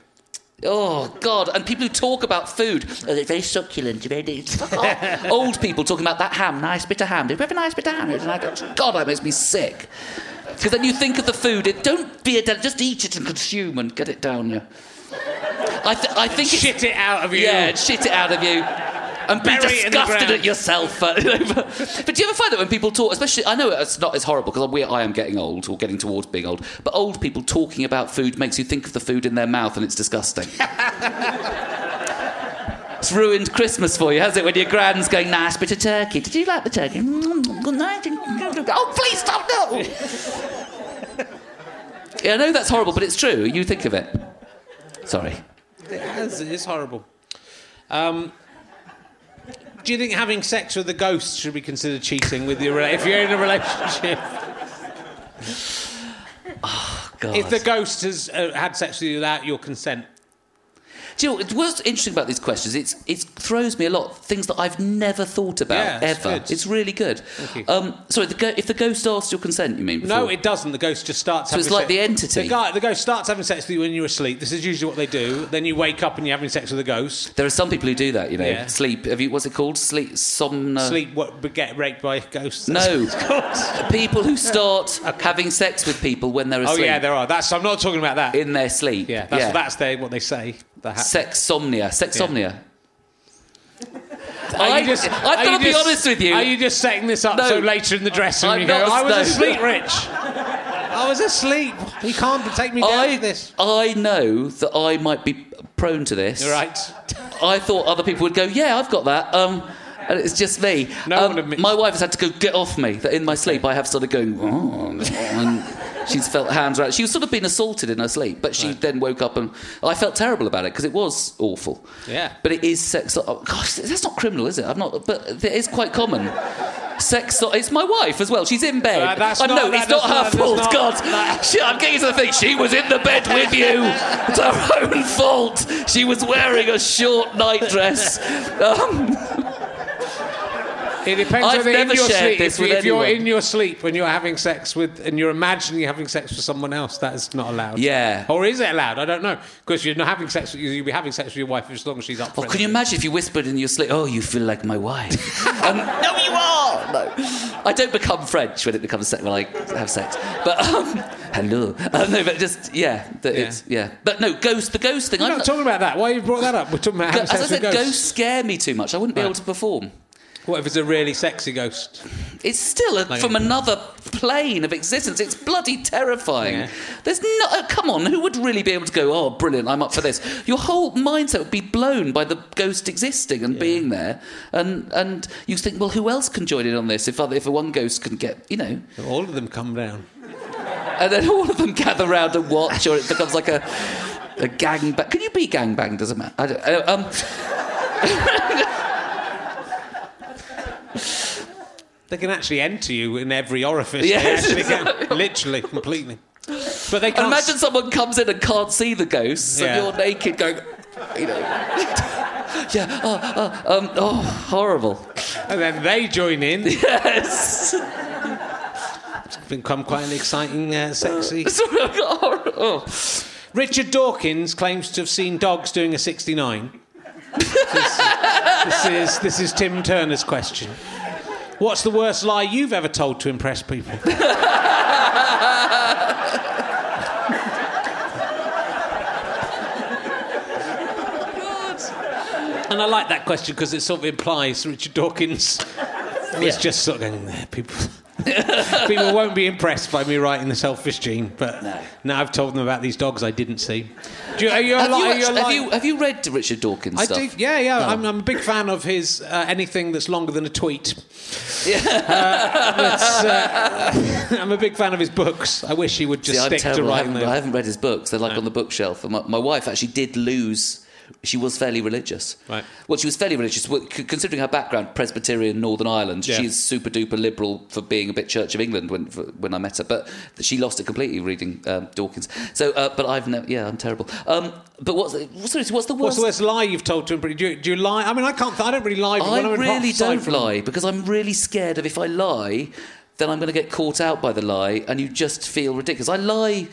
Oh God! And people who talk about food, oh, they're very succulent. Very, <laughs> off. Old people talking about that ham, nice bit of ham. Did we have a nice bit of ham? And I go, God, that makes me sick. Because then you think of the food. It, don't be a del- just eat it and consume and get it down you. I, th- I think it's, Shit it out of you. yeah, shit it out of you. And be Bury it in the disgusted ground. at yourself. <laughs> but do you ever find that when people talk, especially, I know it's not as horrible because we, I am getting old or getting towards being old, but old people talking about food makes you think of the food in their mouth and it's disgusting. <laughs> it's ruined Christmas for you, has it? When your grand's going, nice bit of turkey. Did you like the turkey? Mm, good night. Oh, please stop, no! <laughs> yeah, I know that's horrible, but it's true. You think of it. Sorry. It is, it is horrible. Um, do you think having sex with a ghost should be considered cheating with your if you're in a relationship? <laughs> oh, God. If the ghost has uh, had sex with you without your consent, do you know what's interesting about these questions? It's it throws me a lot things that I've never thought about Yeah, ever. good. It's really good. Um, sorry, the go- if the ghost asks your consent, you mean? no, it doesn't. The ghost just starts. So having it's like sex. the entity. The, guy, the ghost starts having sex with you when you're asleep. This is usually what they do. Then you wake up and you're having sex with the ghost. There are some people who do that. You know, Yeah. sleep. Have you? What's it called? Sleep. Somna. Sleep, what, but get raped by ghosts. No, <laughs> people who start <laughs> having sex with people when they're asleep. Oh yeah, there are. That's. I'm not talking about that. in their sleep. yeah, that's that's their, what they say. The ha- Sexsomnia. Sexsomnia. Are I, you just- I've got to be honest with you. Are you just setting this up No. so later in the dressing room I'm you go, not- I was no. asleep, Rich. I was asleep. You can't take me down I, for this. I know that I might be prone to this. You're right. I thought other people would go, yeah, I've got that. Um, and it's just me. No Um, one admits- my wife has had to go get off me. That in my sleep I have started going, oh, and she's felt hands around. She was sort of being assaulted in her sleep, but she then woke up and I felt terrible about it because it was awful. Yeah. But it is sex. Oh, gosh, that's not criminal, is it? I'm not. But it is quite common. Sex. It's my wife as well. She's in bed. Uh, that's no, that it's not her not- fault. not- God, Shit, I'm getting to the thing. She was in the bed with you. It's her own fault. She was wearing a short nightdress. Um, It depends I've whether in never your shared sleep. this if, with if you're in your sleep when you're having sex with, and you're imagining you're having sex with someone else, that is not allowed. Yeah. Or is it allowed? I don't know. Because you're not having sex. with- You'll be having sex with your wife as long as she's up for oh, it. can you imagine if you whispered in your sleep, "Oh, you feel like my wife"? <laughs> um, no, you are. No, I don't become French when it becomes sex when I have sex. But um, <laughs> hello. Uh, no, but just yeah, that Yeah. it's yeah. But no, ghost. The ghost thing. We're I'm not talking about that. Why you brought that up? We're talking about having As I sex said, with ghosts. ghosts. scare me too much. I wouldn't be Right. able to perform. What if it's a really sexy ghost? It's still a, Like- from another plane of existence. It's bloody terrifying. Yeah. There's no. uh, come on, who would really be able to go? Oh, brilliant! I'm up for this. Your whole mindset would be blown by the ghost existing and being there, and and you think, well, who else can join in on this? If other, if one ghost can get, you know, All of them come down. and then all of them gather round and watch, or it becomes like a a gang bang. Can you be gang bang? Doesn't matter. I don't, uh, um, <laughs> They can actually enter you in every orifice. Yes, they actually can. <laughs> Literally, completely. But they can't. imagine someone comes in and can't see the ghosts, Yeah. and you're naked going, you know. <laughs> yeah, oh, oh, um, oh, horrible. and then they join in. <laughs> Yes. It's become quite an exciting, uh, sexy. oh. Richard Dawkins claims to have seen dogs doing a 69. this, this is this is Tim Turner's question. What's the worst lie you've ever told to impress people? <laughs> And I like that question because it sort of implies Richard Dawkins was Yeah. just sort of going there. People, <laughs> people won't be impressed by me writing the selfish gene, but No. now I've told them about these dogs I didn't see. Do you, are you, Have, li- you are you have, you, have you read Richard Dawkins I stuff? do, yeah, yeah. Oh. I'm, I'm a big fan of his uh, anything that's longer than a tweet. <laughs> Uh, uh, <laughs> I'm a big fan of his books. I wish he would just See, stick to writing haven't, I haven't read his books. They're like on the bookshelf. And my, my wife actually did lose. She was fairly religious. Right. Well, she was fairly religious. Considering her background, Presbyterian, Northern Ireland, Yeah. she's super duper liberal for being a bit Church of England when for, when I met her. But she lost it completely reading um, Dawkins. So, uh, but I've never. Yeah, I'm terrible. Um, but what's seriously, what's the worst? What's the worst lie you've told to him? Do you, do you lie? I mean, I can't. I don't really lie. I really don't from- lie because I'm really scared of if I lie, then I'm going to get caught out by the lie, and you just feel ridiculous. I lie.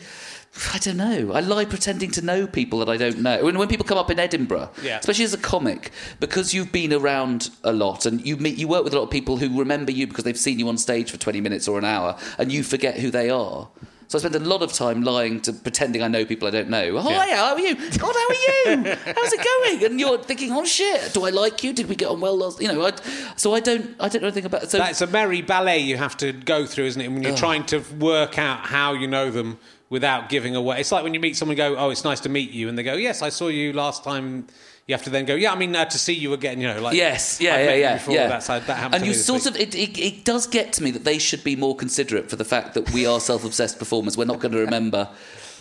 <sighs> I don't know. I lie pretending to know people that I don't know. When, when people come up in Edinburgh, Yeah. especially as a comic, because you've been around a lot and you meet, you work with a lot of people who remember you because they've seen you on stage for 20 minutes or an hour, and you forget who they are. So I spend a lot of time lying to pretending I know people I don't know. Oh, Yeah. how are you? God, how are you? How's it going? And you're thinking, oh shit, do I like you? Did we get on well last? You know, I, so I don't, I don't know anything about. So That's a merry ballet you have to go through, isn't it? When you're trying to work out how you know them without giving away. It's like when you meet someone, and go, "Oh, it's nice to meet you," and they go, "Yes, I saw you last time." You have to then go, "Yeah, I mean, uh, to see you again." You know, like Yes, yeah, I've yeah, yeah, before, yeah. That's, that and you sort week. of, it, it, it does get to me that they should be more considerate for the fact that we are self-obsessed performers. We're not going to remember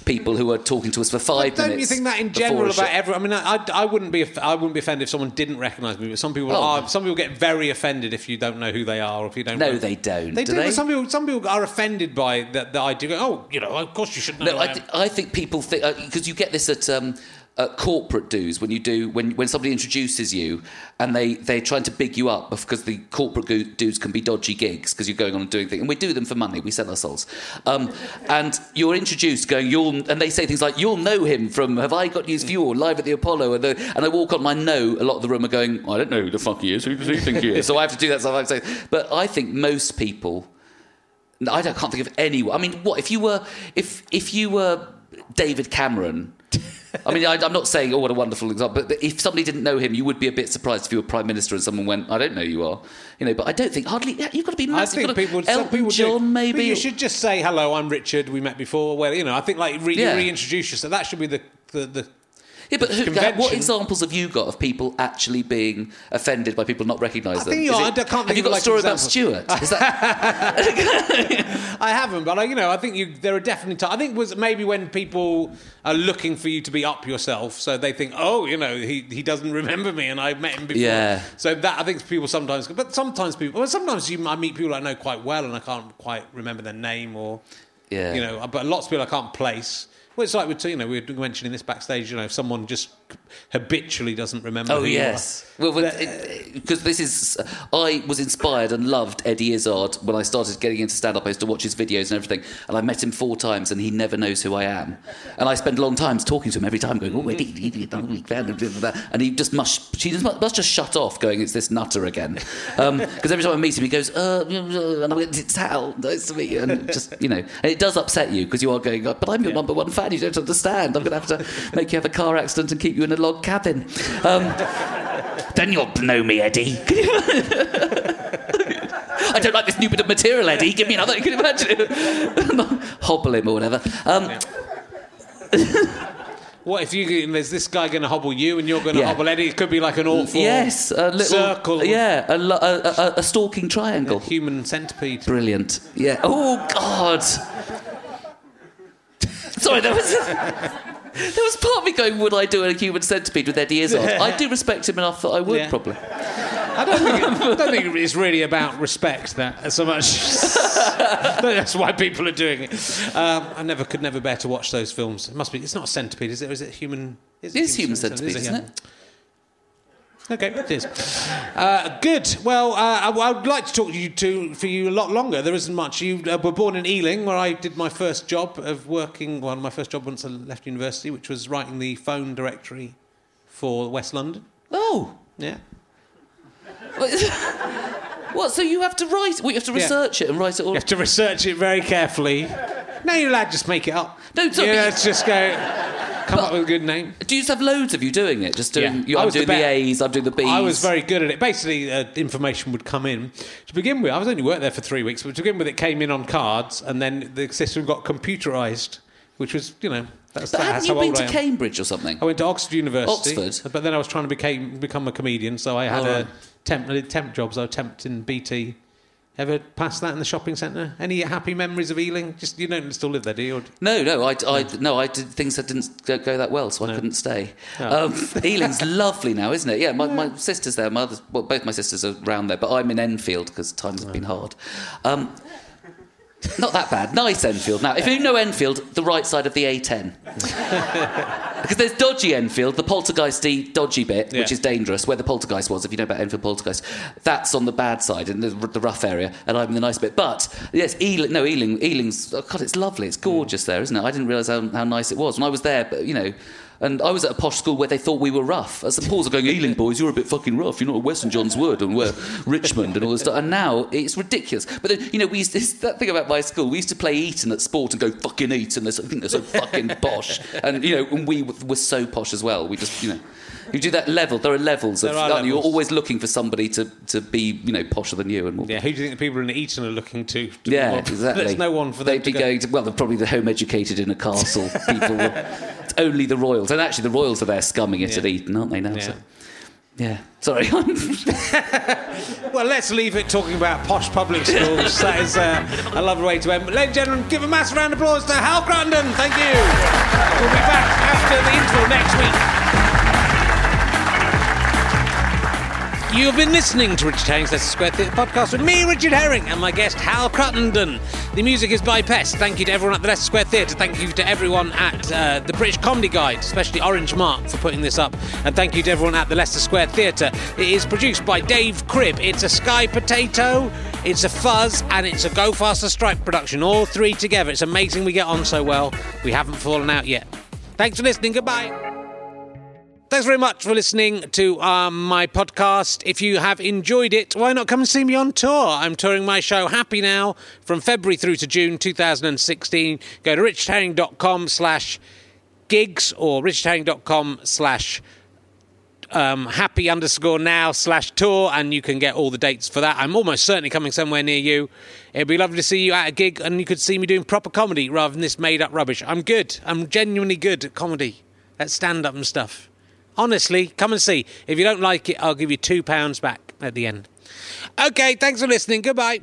people who are talking to us for five Don't minutes. you think that in general about everyone? I mean, I, I wouldn't be I wouldn't be offended if someone didn't recognise me, but some people Oh. are. Some people get very offended if you don't know who they are, or if you don't. No, know- they don't, They do do. they? Some people, some people are offended by the, the idea. Oh, you know, of course you should know. No, I, th- I think people think because you get this at, um, at corporate dues when you do when when somebody introduces you and they they're trying to big you up because the corporate dues can be dodgy gigs because you're going on and doing things. And we do them for money. We sell our souls. Um, and you're introduced going you'll and they say things like you'll know him from Have I Got News for You? Or Live at the Apollo. And, the, and I walk on I know a lot of the room are going I don't know who the fuck he is. Who does he think he is? So I have to do that stuff. I say but I think most people I don't, can't think of anyone. I mean, what if you were if if you were David Cameron? I mean, I, I'm not saying oh what a wonderful example, but, but if somebody didn't know him, you would be a bit surprised if you were prime minister and someone went, "I don't know who you are," you know. But I don't think hardly you've got to be I think You've to- people, some people do. John, But maybe. you should just say hello. I'm Richard. We met before. Well, you know, I think like re- Yeah. reintroduce yourself. That should be the the. the yeah, but who, what examples have you got of people actually being offended by people not recognising I them? think you are. it- I can't have you got a like, story about. Stuart? Is that <laughs> I haven't, but I, you know, I think you. There are definitely. T- I think was maybe when people are looking for you to be up yourself, so they think, oh, you know, he he doesn't remember me, and I met him before. Yeah. So that I think people sometimes, but sometimes people, well, sometimes you, I meet people I know quite well, and I can't quite remember their name or, Yeah. you know, but lots of people I can't place. Well, it's like with you know we were mentioning this backstage. You know, if someone just habitually doesn't remember. Oh who you are. yes, well, because this is I was inspired and loved Eddie Izzard when I started getting into stand up. I used to watch his videos and everything, and I met him four times, and he never knows who I am. And I spend long times talking to him every time, going, "Oh, Eddie, Eddie, I'm a big fan of blah, blah, blah." and he just must she just must, just shut off, going, "It's this nutter again," um, because every time I meet him, he goes, uh, uh, uh and I'm "It's Hal, nice to meet you," and just you know, and it does upset you because you are going, "But I'm your number one fan. You don't understand. I'm going to have to make you have a car accident and keep you in a log cabin." Um, then you'll know me, Eddie. <laughs> I don't like this new bit of material, Eddie. Give me another. Can you imagine? It. <laughs> Hobble him or whatever. Um, <laughs> What if you there's this guy going to hobble you and you're going to Yeah. hobble Eddie? It could be like an awful yes, a little circle. Yeah, a, a, a, a stalking triangle. human centipede. Brilliant. Yeah. Oh God. <laughs> Sorry, there was. There was part of me going, would I do a human centipede with Eddie Izzard? I do respect him enough that I would, Yeah. probably. I don't think it, I don't think it's really about respect that so much. <laughs> That's why people are doing it. Um, I never could never bear to watch those films. It must be. It's not a centipede, is it? Or is it human? Is It is human centipede, Is isn't it? Okay, it is. Uh, good. Well, uh, I, I would like to talk to you to for you a lot longer. There isn't much. You uh, were born in Ealing, where I did my first job of working. Well, my first job once I left university, which was writing the phone directory for West London. Oh. Yeah. <laughs> What? So you have to write? Well, you have to Yeah. research it and write it all. You have to research it very carefully. No, you're allowed just make it up. No, sorry, yeah, let's just go. Come up with a good name. Do you just have loads of you doing it? Just doing. Yeah. You, I I'm was the doing the, be- A's. I'm doing the B's. I was very good at it. Basically, uh, information would come in. To begin with, I was only worked there for three weeks, but to begin with, it came in on cards, and then the system got computerised, which was, you know, that's, But that's hadn't you been to. Cambridge or something? I went to Oxford University, Oxford? but then I was trying to became, become a comedian, so I had Oh, a right. temp, temp jobs. I temped in BT. Ever passed that in the shopping centre? Any happy memories of Ealing? Just you don't still live there, do you? No, no, I, I, no, I did things that didn't go, go that well, so I couldn't stay. Oh. Um, Ealing's <laughs> lovely now, isn't it? Yeah, my, my sister's there. My other, well, both my sisters are around there, but I'm in Enfield because times have been hard. Um, not that bad. Nice Enfield. Now, if you know Enfield, the right side of the A10. <laughs> Because there's dodgy Enfield, the poltergeisty dodgy bit, which is dangerous, where the poltergeist was, if you know about Enfield poltergeist. That's on the bad side, in the, the rough area, and I'm in the nice bit. But, yes, Ealing, no, Ealing, Ealing's, oh God, it's lovely. It's gorgeous there, isn't it? I didn't realise how, how nice it was. When I was there, but, you know, and I was at a posh school where they thought we were rough. As the Pauls are going, Ealing boys, you're a bit fucking rough. You're not at Western John's Wood and we're Richmond and all this stuff. And now it's ridiculous. But then, you know, we used to, <laughs> that thing about my school. We used to play Eton at sport and go fucking Eton. They're so, I think they're so fucking <laughs> posh. And you know, and we were so posh as well. We just, you know. You do that level. There are levels. Of, There are aren't you? You're always looking for somebody to, to be, you know, posher than you and more. yeah, who do you think the people in Eton are looking to? to Yeah, <laughs> exactly. There's no one for them They'd be go. going to. Well, they're probably the home educated in a castle people. Only the royals, and actually the royals are there scumming it Yeah. at Eton, aren't they now? Yeah. So. Yeah. Sorry. <laughs> Well, let's leave it talking about posh public <laughs> schools. that is uh, a lovely way to end. But ladies and gentlemen, give a massive round of applause to Hal Cruttenden. Thank you. We'll be back after the interval next week. You have been listening to Richard Herring's Leicester Square Theatre podcast with me, Richard Herring, and my guest, Hal Cruttenden. The music is by Pest. Thank you to everyone at the Leicester Square Theatre. Thank you to everyone at uh, the British Comedy Guide, especially Orange Mark, for putting this up. And thank you to everyone at the Leicester Square Theatre. It is produced by Dave Cribb. It's a Sky Potato, it's a Fuzz, and it's a Go Faster Stripe production. All three together. It's amazing we get on so well. We haven't fallen out yet. Thanks for listening. Goodbye. Thanks very much for listening to um, my podcast. If you have enjoyed it, why not come and see me on tour? I'm touring my show Happy Now from February through to June 2016. Go to richardherring.com slash gigs or richardherring.com slash um, happy underscore now slash tour and you can get all the dates for that. I'm almost certainly coming somewhere near you. It'd be lovely to see you at a gig and you could see me doing proper comedy rather than this made up rubbish. I'm good. I'm genuinely good at comedy, at stand up and stuff. Honestly, come and see. If you don't like it, I'll give you £2 back at the end. Okay, thanks for listening. Goodbye.